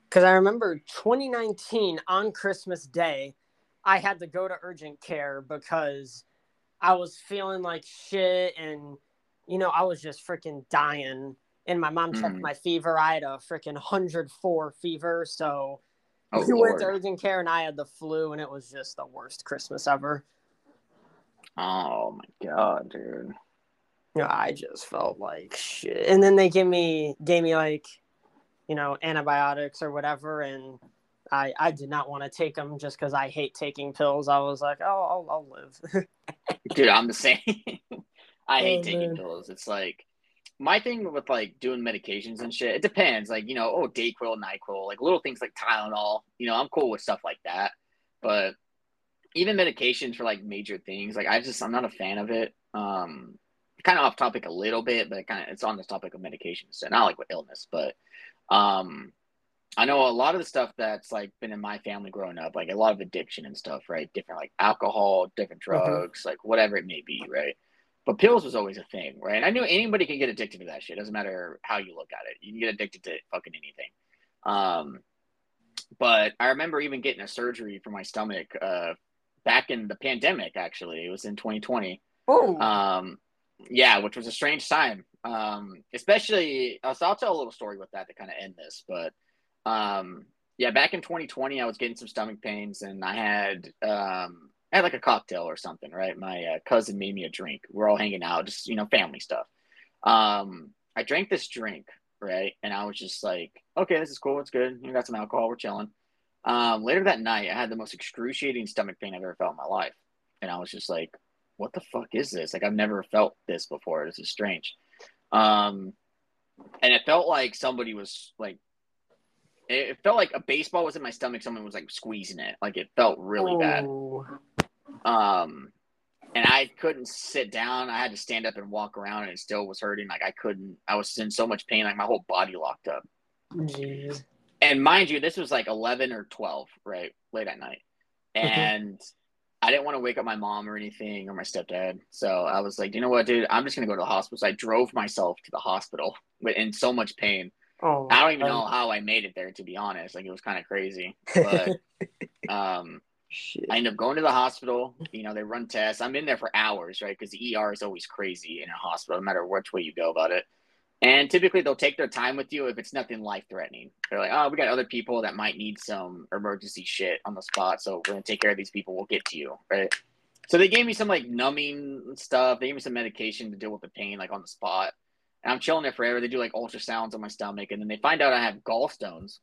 Speaker 1: Because I remember 2019 on Christmas Day, I had to go to urgent care because I was feeling like shit and you know, I was just freaking dying. And my mom checked mm. my fever. I had a freaking 104 fever. So oh, we Lord. went to urgent care and I had the flu and it was just the worst Christmas ever.
Speaker 2: Oh my god, dude.
Speaker 1: You know, I just felt like shit. And then they give me gave me like, you know, antibiotics or whatever and I, I did not want to take them just because I hate taking pills. I was like, oh, I'll, I'll live.
Speaker 2: Dude, I'm the same. I hate oh, taking man. pills. It's like my thing with like doing medications and shit. It depends. Like you know, oh, Dayquil, Nyquil, like little things like Tylenol. You know, I'm cool with stuff like that. But even medications for like major things, like I just I'm not a fan of it. Um, kind of off topic a little bit, but kind of it's on the topic of medications, so not like with illness, but um, I know a lot of the stuff that's like been in my family growing up, like a lot of addiction and stuff, right? Different like alcohol, different mm-hmm. drugs, mm-hmm. like whatever it may be, right? But pills was always a thing, right? And I knew anybody can get addicted to that shit. Doesn't matter how you look at it. You can get addicted to fucking anything. Um, but I remember even getting a surgery for my stomach uh, back in the pandemic. Actually, it was in 2020. Oh. Um, yeah, which was a strange time. Um, especially, so I'll tell a little story with that to kind of end this, but um, yeah, back in 2020, I was getting some stomach pains, and I had um, I had like a cocktail or something, right? My uh, cousin made me a drink. We're all hanging out, just you know, family stuff. Um, I drank this drink, right, and I was just like, okay, this is cool, it's good. You got some alcohol, we're chilling. Um, later that night, I had the most excruciating stomach pain I've ever felt in my life, and I was just like, what the fuck is this? Like, I've never felt this before. This is strange. Um, and it felt like somebody was like it felt like a baseball was in my stomach. Someone was like squeezing it. Like it felt really bad. Um, and I couldn't sit down. I had to stand up and walk around, and it still was hurting. Like I couldn't. I was in so much pain. Like my whole body locked up.
Speaker 1: Jeez.
Speaker 2: and mind you, this was like eleven or twelve, right, late at night,
Speaker 1: Mm-hmm.
Speaker 2: and I didn't want to wake up my mom or anything or my stepdad. So I was like, you know what, dude, I'm just gonna go to the hospital. So I drove myself to the hospital with in so much pain.
Speaker 1: Oh,
Speaker 2: I don't even know how I made it there, to be honest. Like it was kind of crazy, but um.
Speaker 1: Shit.
Speaker 2: I end up going to the hospital. You know, they run tests. I'm in there for hours, right? Because the ER is always crazy in a hospital, no matter which way you go about it. And typically, they'll take their time with you if it's nothing life threatening. They're like, oh, we got other people that might need some emergency shit on the spot. So we're going to take care of these people. We'll get to you, right? So they gave me some like numbing stuff. They gave me some medication to deal with the pain, like on the spot. And I'm chilling there forever. They do like ultrasounds on my stomach. And then they find out I have gallstones,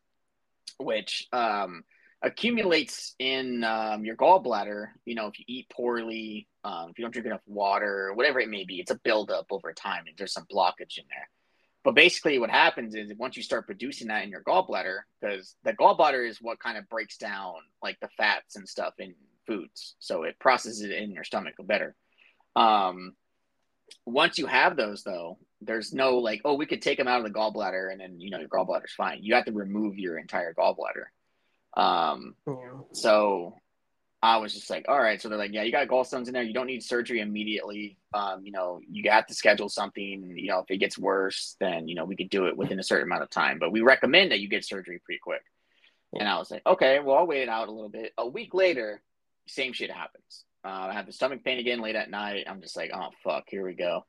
Speaker 2: which, um, accumulates in um, your gallbladder. You know, if you eat poorly, um, if you don't drink enough water, whatever it may be, it's a buildup over time, and there's some blockage in there. But basically, what happens is once you start producing that in your gallbladder, because the gallbladder is what kind of breaks down like the fats and stuff in foods, so it processes it in your stomach better. Um, once you have those, though, there's no like, oh, we could take them out of the gallbladder, and then you know your gallbladder's fine. You have to remove your entire gallbladder. Um,
Speaker 1: Yeah.
Speaker 2: so I was just like, all right. So they're like, yeah, you got gallstones in there. You don't need surgery immediately. Um, you know, you have to schedule something. You know, if it gets worse, then you know we could do it within a certain amount of time. But we recommend that you get surgery pretty quick. And I was like, okay, well, I'll wait it out a little bit. A week later, same shit happens. Uh, I have the stomach pain again late at night. I'm just like, oh fuck, here we go.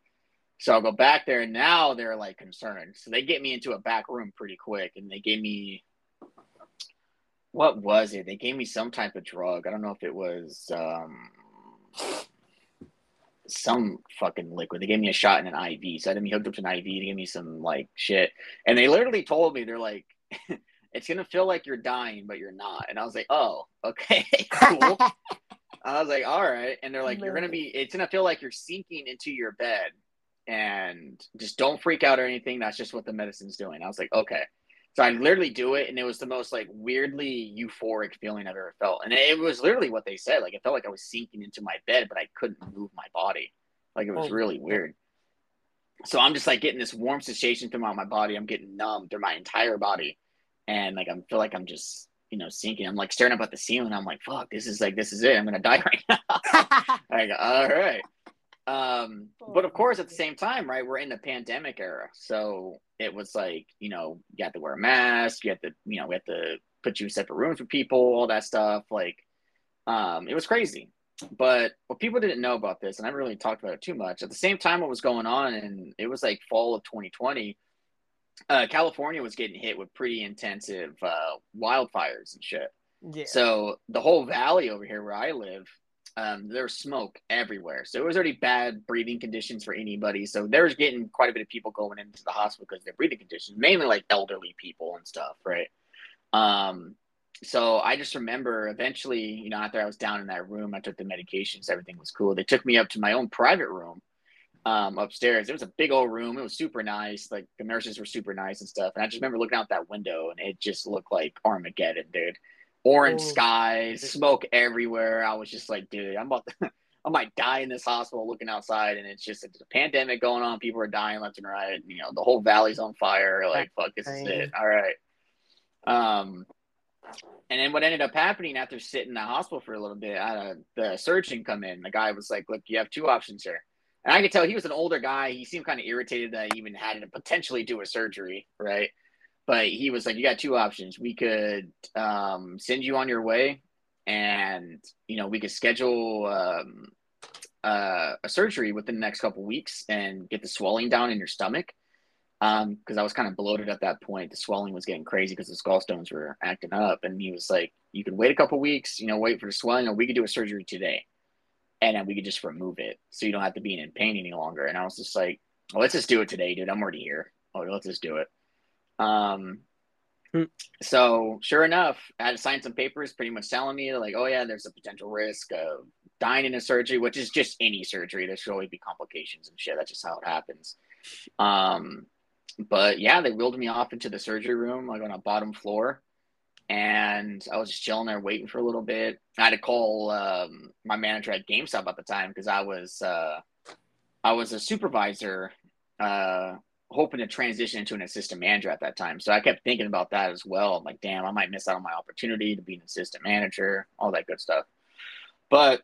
Speaker 2: So I'll go back there, and now they're like concerned. So they get me into a back room pretty quick, and they gave me what was it? They gave me some type of drug. I don't know if it was um, some fucking liquid. They gave me a shot in an IV. So I had me hooked up to an IV to give me some like shit. And they literally told me, they're like, it's gonna feel like you're dying, but you're not. And I was like, oh, okay, cool. I was like, all right. And they're like, you're gonna be it's gonna feel like you're sinking into your bed and just don't freak out or anything. That's just what the medicine's doing. I was like, okay. So I literally do it, and it was the most like weirdly euphoric feeling I've ever felt. And it was literally what they said. Like it felt like I was sinking into my bed, but I couldn't move my body. Like it was
Speaker 1: Oh.
Speaker 2: really weird. So I'm just like getting this warm sensation throughout my body. I'm getting numb through my entire body, and like I feel like I'm just you know sinking. I'm like staring up at the ceiling. I'm like, fuck, this is like this is it. I'm gonna die right now. Go, all right. Um, but of course, at the same time, right, we're in the pandemic era. So it was like, you know, you had to wear a mask, you had to, you know, we had to put you in separate rooms with people, all that stuff. Like, um, it was crazy. But what people didn't know about this, and I haven't really talked about it too much, at the same time what was going on, and it was like fall of 2020, uh, California was getting hit with pretty intensive uh, wildfires and shit.
Speaker 1: yeah.
Speaker 2: So the whole valley over here where I live, um, there was smoke everywhere. So it was already bad breathing conditions for anybody. So there was getting quite a bit of people going into the hospital because of their breathing conditions, mainly like elderly people and stuff, right? Um, so I just remember eventually, you know, after I was down in that room, I took the medications, everything was cool. They took me up to my own private room um, upstairs. It was a big old room. It was super nice. Like the nurses were super nice and stuff. And I just remember looking out that window and it just looked like Armageddon, dude. Orange
Speaker 1: Oh.
Speaker 2: skies, smoke everywhere. I was just like, dude, I'm about to, I might die in this hospital looking outside, and it's just it's a pandemic going on. People are dying left and right. You know, the whole valley's on fire. Like, fuck, this is it. All right. Um, and then what ended up happening after sitting in the hospital for a little bit, I had a, the surgeon come in. The guy was like, "Look, you have two options here." And I could tell he was an older guy. He seemed kind of irritated that I even had to potentially do a surgery, right? But he was like, "You got two options. We could um, send you on your way, and you know, we could schedule um, uh, a surgery within the next couple weeks and get the swelling down in your stomach." because I was kind of bloated at that point. The swelling was getting crazy because the gallstones were acting up. And he was like, "You could wait a couple weeks, you know, wait for the swelling, or we could do a surgery today, and then we could just remove it, so you don't have to be in pain any longer." And I was just like, well, "Let's just do it today, dude. I'm already here. Oh, let's just do it." Um.
Speaker 1: Hmm.
Speaker 2: So sure enough, I had to sign some papers, pretty much telling me like, "Oh yeah, there's a potential risk of dying in a surgery, which is just any surgery. There should always be complications and shit. That's just how it happens." Um, but yeah, they wheeled me off into the surgery room, like on a bottom floor. And I was just chilling there waiting for a little bit. I had to call um, my manager at GameStop at the time because I was uh, I was a supervisor uh, hoping to transition into an assistant manager at that time. So I kept thinking about that as well. I'm like, damn, I might miss out on my opportunity to be an assistant manager, all that good stuff. But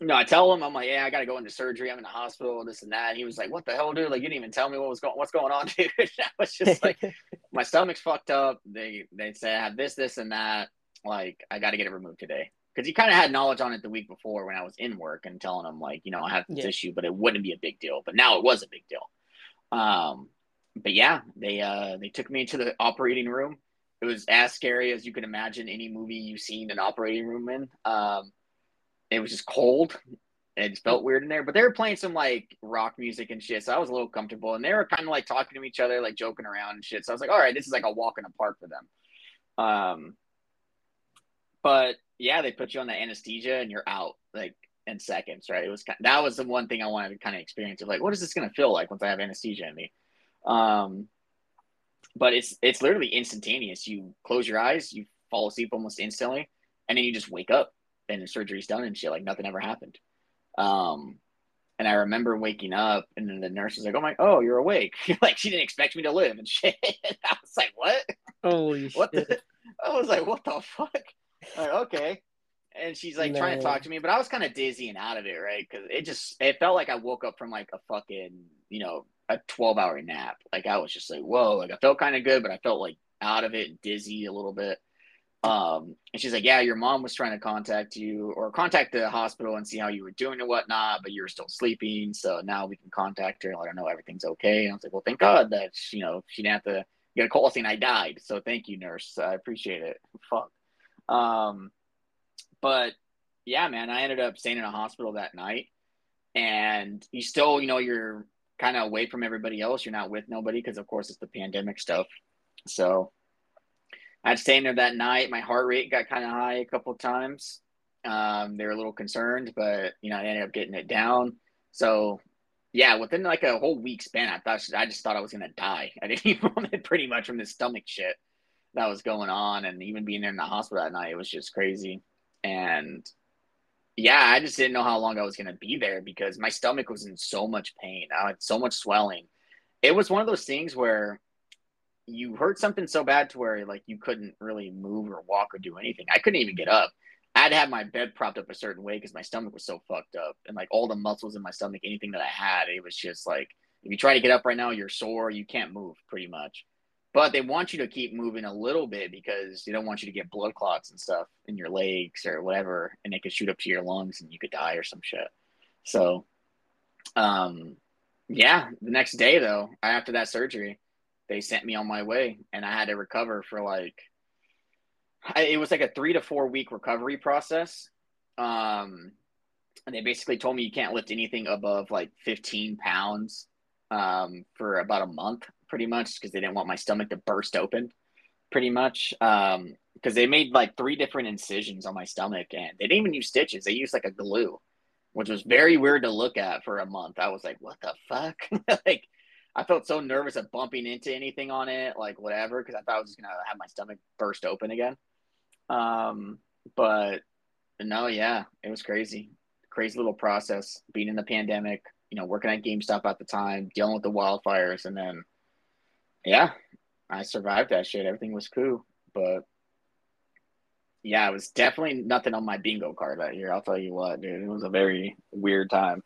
Speaker 2: no, I tell him, I'm like, yeah, I got to go into surgery. I'm in the hospital, this and that. And he was like, what the hell, dude? Like, you didn't even tell me what was going, what's going on, dude. I was just like, my stomach's fucked up. They, they say I have this, this, and that. Like, I got to get it removed today. Cause he kind of had knowledge on it the week before when I was in work and telling him like, you know, I have this yeah. issue, but it wouldn't be a big deal. But now it was a big deal. Um, but yeah, they, uh, they took me into the operating room. It was as scary as you can imagine any movie you've seen an operating room in. Um, it was just cold. It just felt weird in there, but they were playing some like rock music and shit. So I was a little comfortable, and they were kind of like talking to each other, like joking around and shit. So I was like, all right, this is like a walk in the park for them. Um, but yeah, they put you on the anesthesia and you're out like in seconds, right? It was kind of, that was the one thing I wanted to kind of experience of like, what is this going to feel like once I have anesthesia in me? Um, but it's it's literally instantaneous. You close your eyes, you fall asleep almost instantly, and then you just wake up and the surgery's done and shit. Like nothing ever happened. Um, and I remember waking up and then the nurse was like, "Oh my, oh, you're awake!" like she didn't expect me to live and shit. I was like, "What?
Speaker 1: Holy
Speaker 2: what
Speaker 1: shit!"
Speaker 2: The? I was like, "What the fuck?" Like, okay. And she's like no. trying to talk to me, but I was kind of dizzy and out of it, right? Because it just it felt like I woke up from like a fucking you know a twelve hour nap. Like I was just like, whoa, like I felt kind of good, but I felt like out of it, dizzy a little bit. Um, and she's like, yeah, your mom was trying to contact you or contact the hospital and see how you were doing and whatnot, but you were still sleeping. So now we can contact her and let her know everything's okay. And I was like, well, thank God that, you know, she didn't have to get a call saying I died. So thank you, nurse. I appreciate it. Fuck. Um, but yeah, man, I ended up staying in a hospital that night and you still, you know, you're kind of away from everybody else. You're not with nobody because, of course, it's the pandemic stuff. So, I'd stayed there that night. My heart rate got kind of high a couple times. Um, they were a little concerned, but you know, I ended up getting it down. So, yeah, within like a whole week span, I thought I just thought I was gonna die. I didn't even vomit pretty much from this stomach shit that was going on, and even being there in the hospital that night, it was just crazy. And yeah, I just didn't know how long I was gonna be there because my stomach was in so much pain. I had so much swelling. It was one of those things where you hurt something so bad to where like you couldn't really move or walk or do anything. I couldn't even get up. I had to have my bed propped up a certain way because my stomach was so fucked up and like all the muscles in my stomach, anything that I had, it was just like if you try to get up right now, you're sore, you can't move pretty much. But they want you to keep moving a little bit because they don't want you to get blood clots and stuff in your legs or whatever, and it could shoot up to your lungs and you could die or some shit. So, um, yeah, the next day though, after that surgery, they sent me on my way and I had to recover for like it was like a 3 to 4 week recovery process. Um and they basically told me you can't lift anything above like 15 pounds um for about a month pretty much because they didn't want my stomach to burst open pretty much um because they made like three different incisions on my stomach and they didn't even use stitches they used like a glue which was very weird to look at for a month i was like what the fuck like I felt so nervous of bumping into anything on it, like whatever, because I thought I was just gonna have my stomach burst open again. Um, but no, yeah, it was crazy, crazy little process. Being in the pandemic, you know, working at GameStop at the time, dealing with the wildfires, and then, yeah, I survived that shit. Everything was cool, but yeah, it was definitely nothing on my bingo card that year. I'll tell you what, dude, it was a very weird time.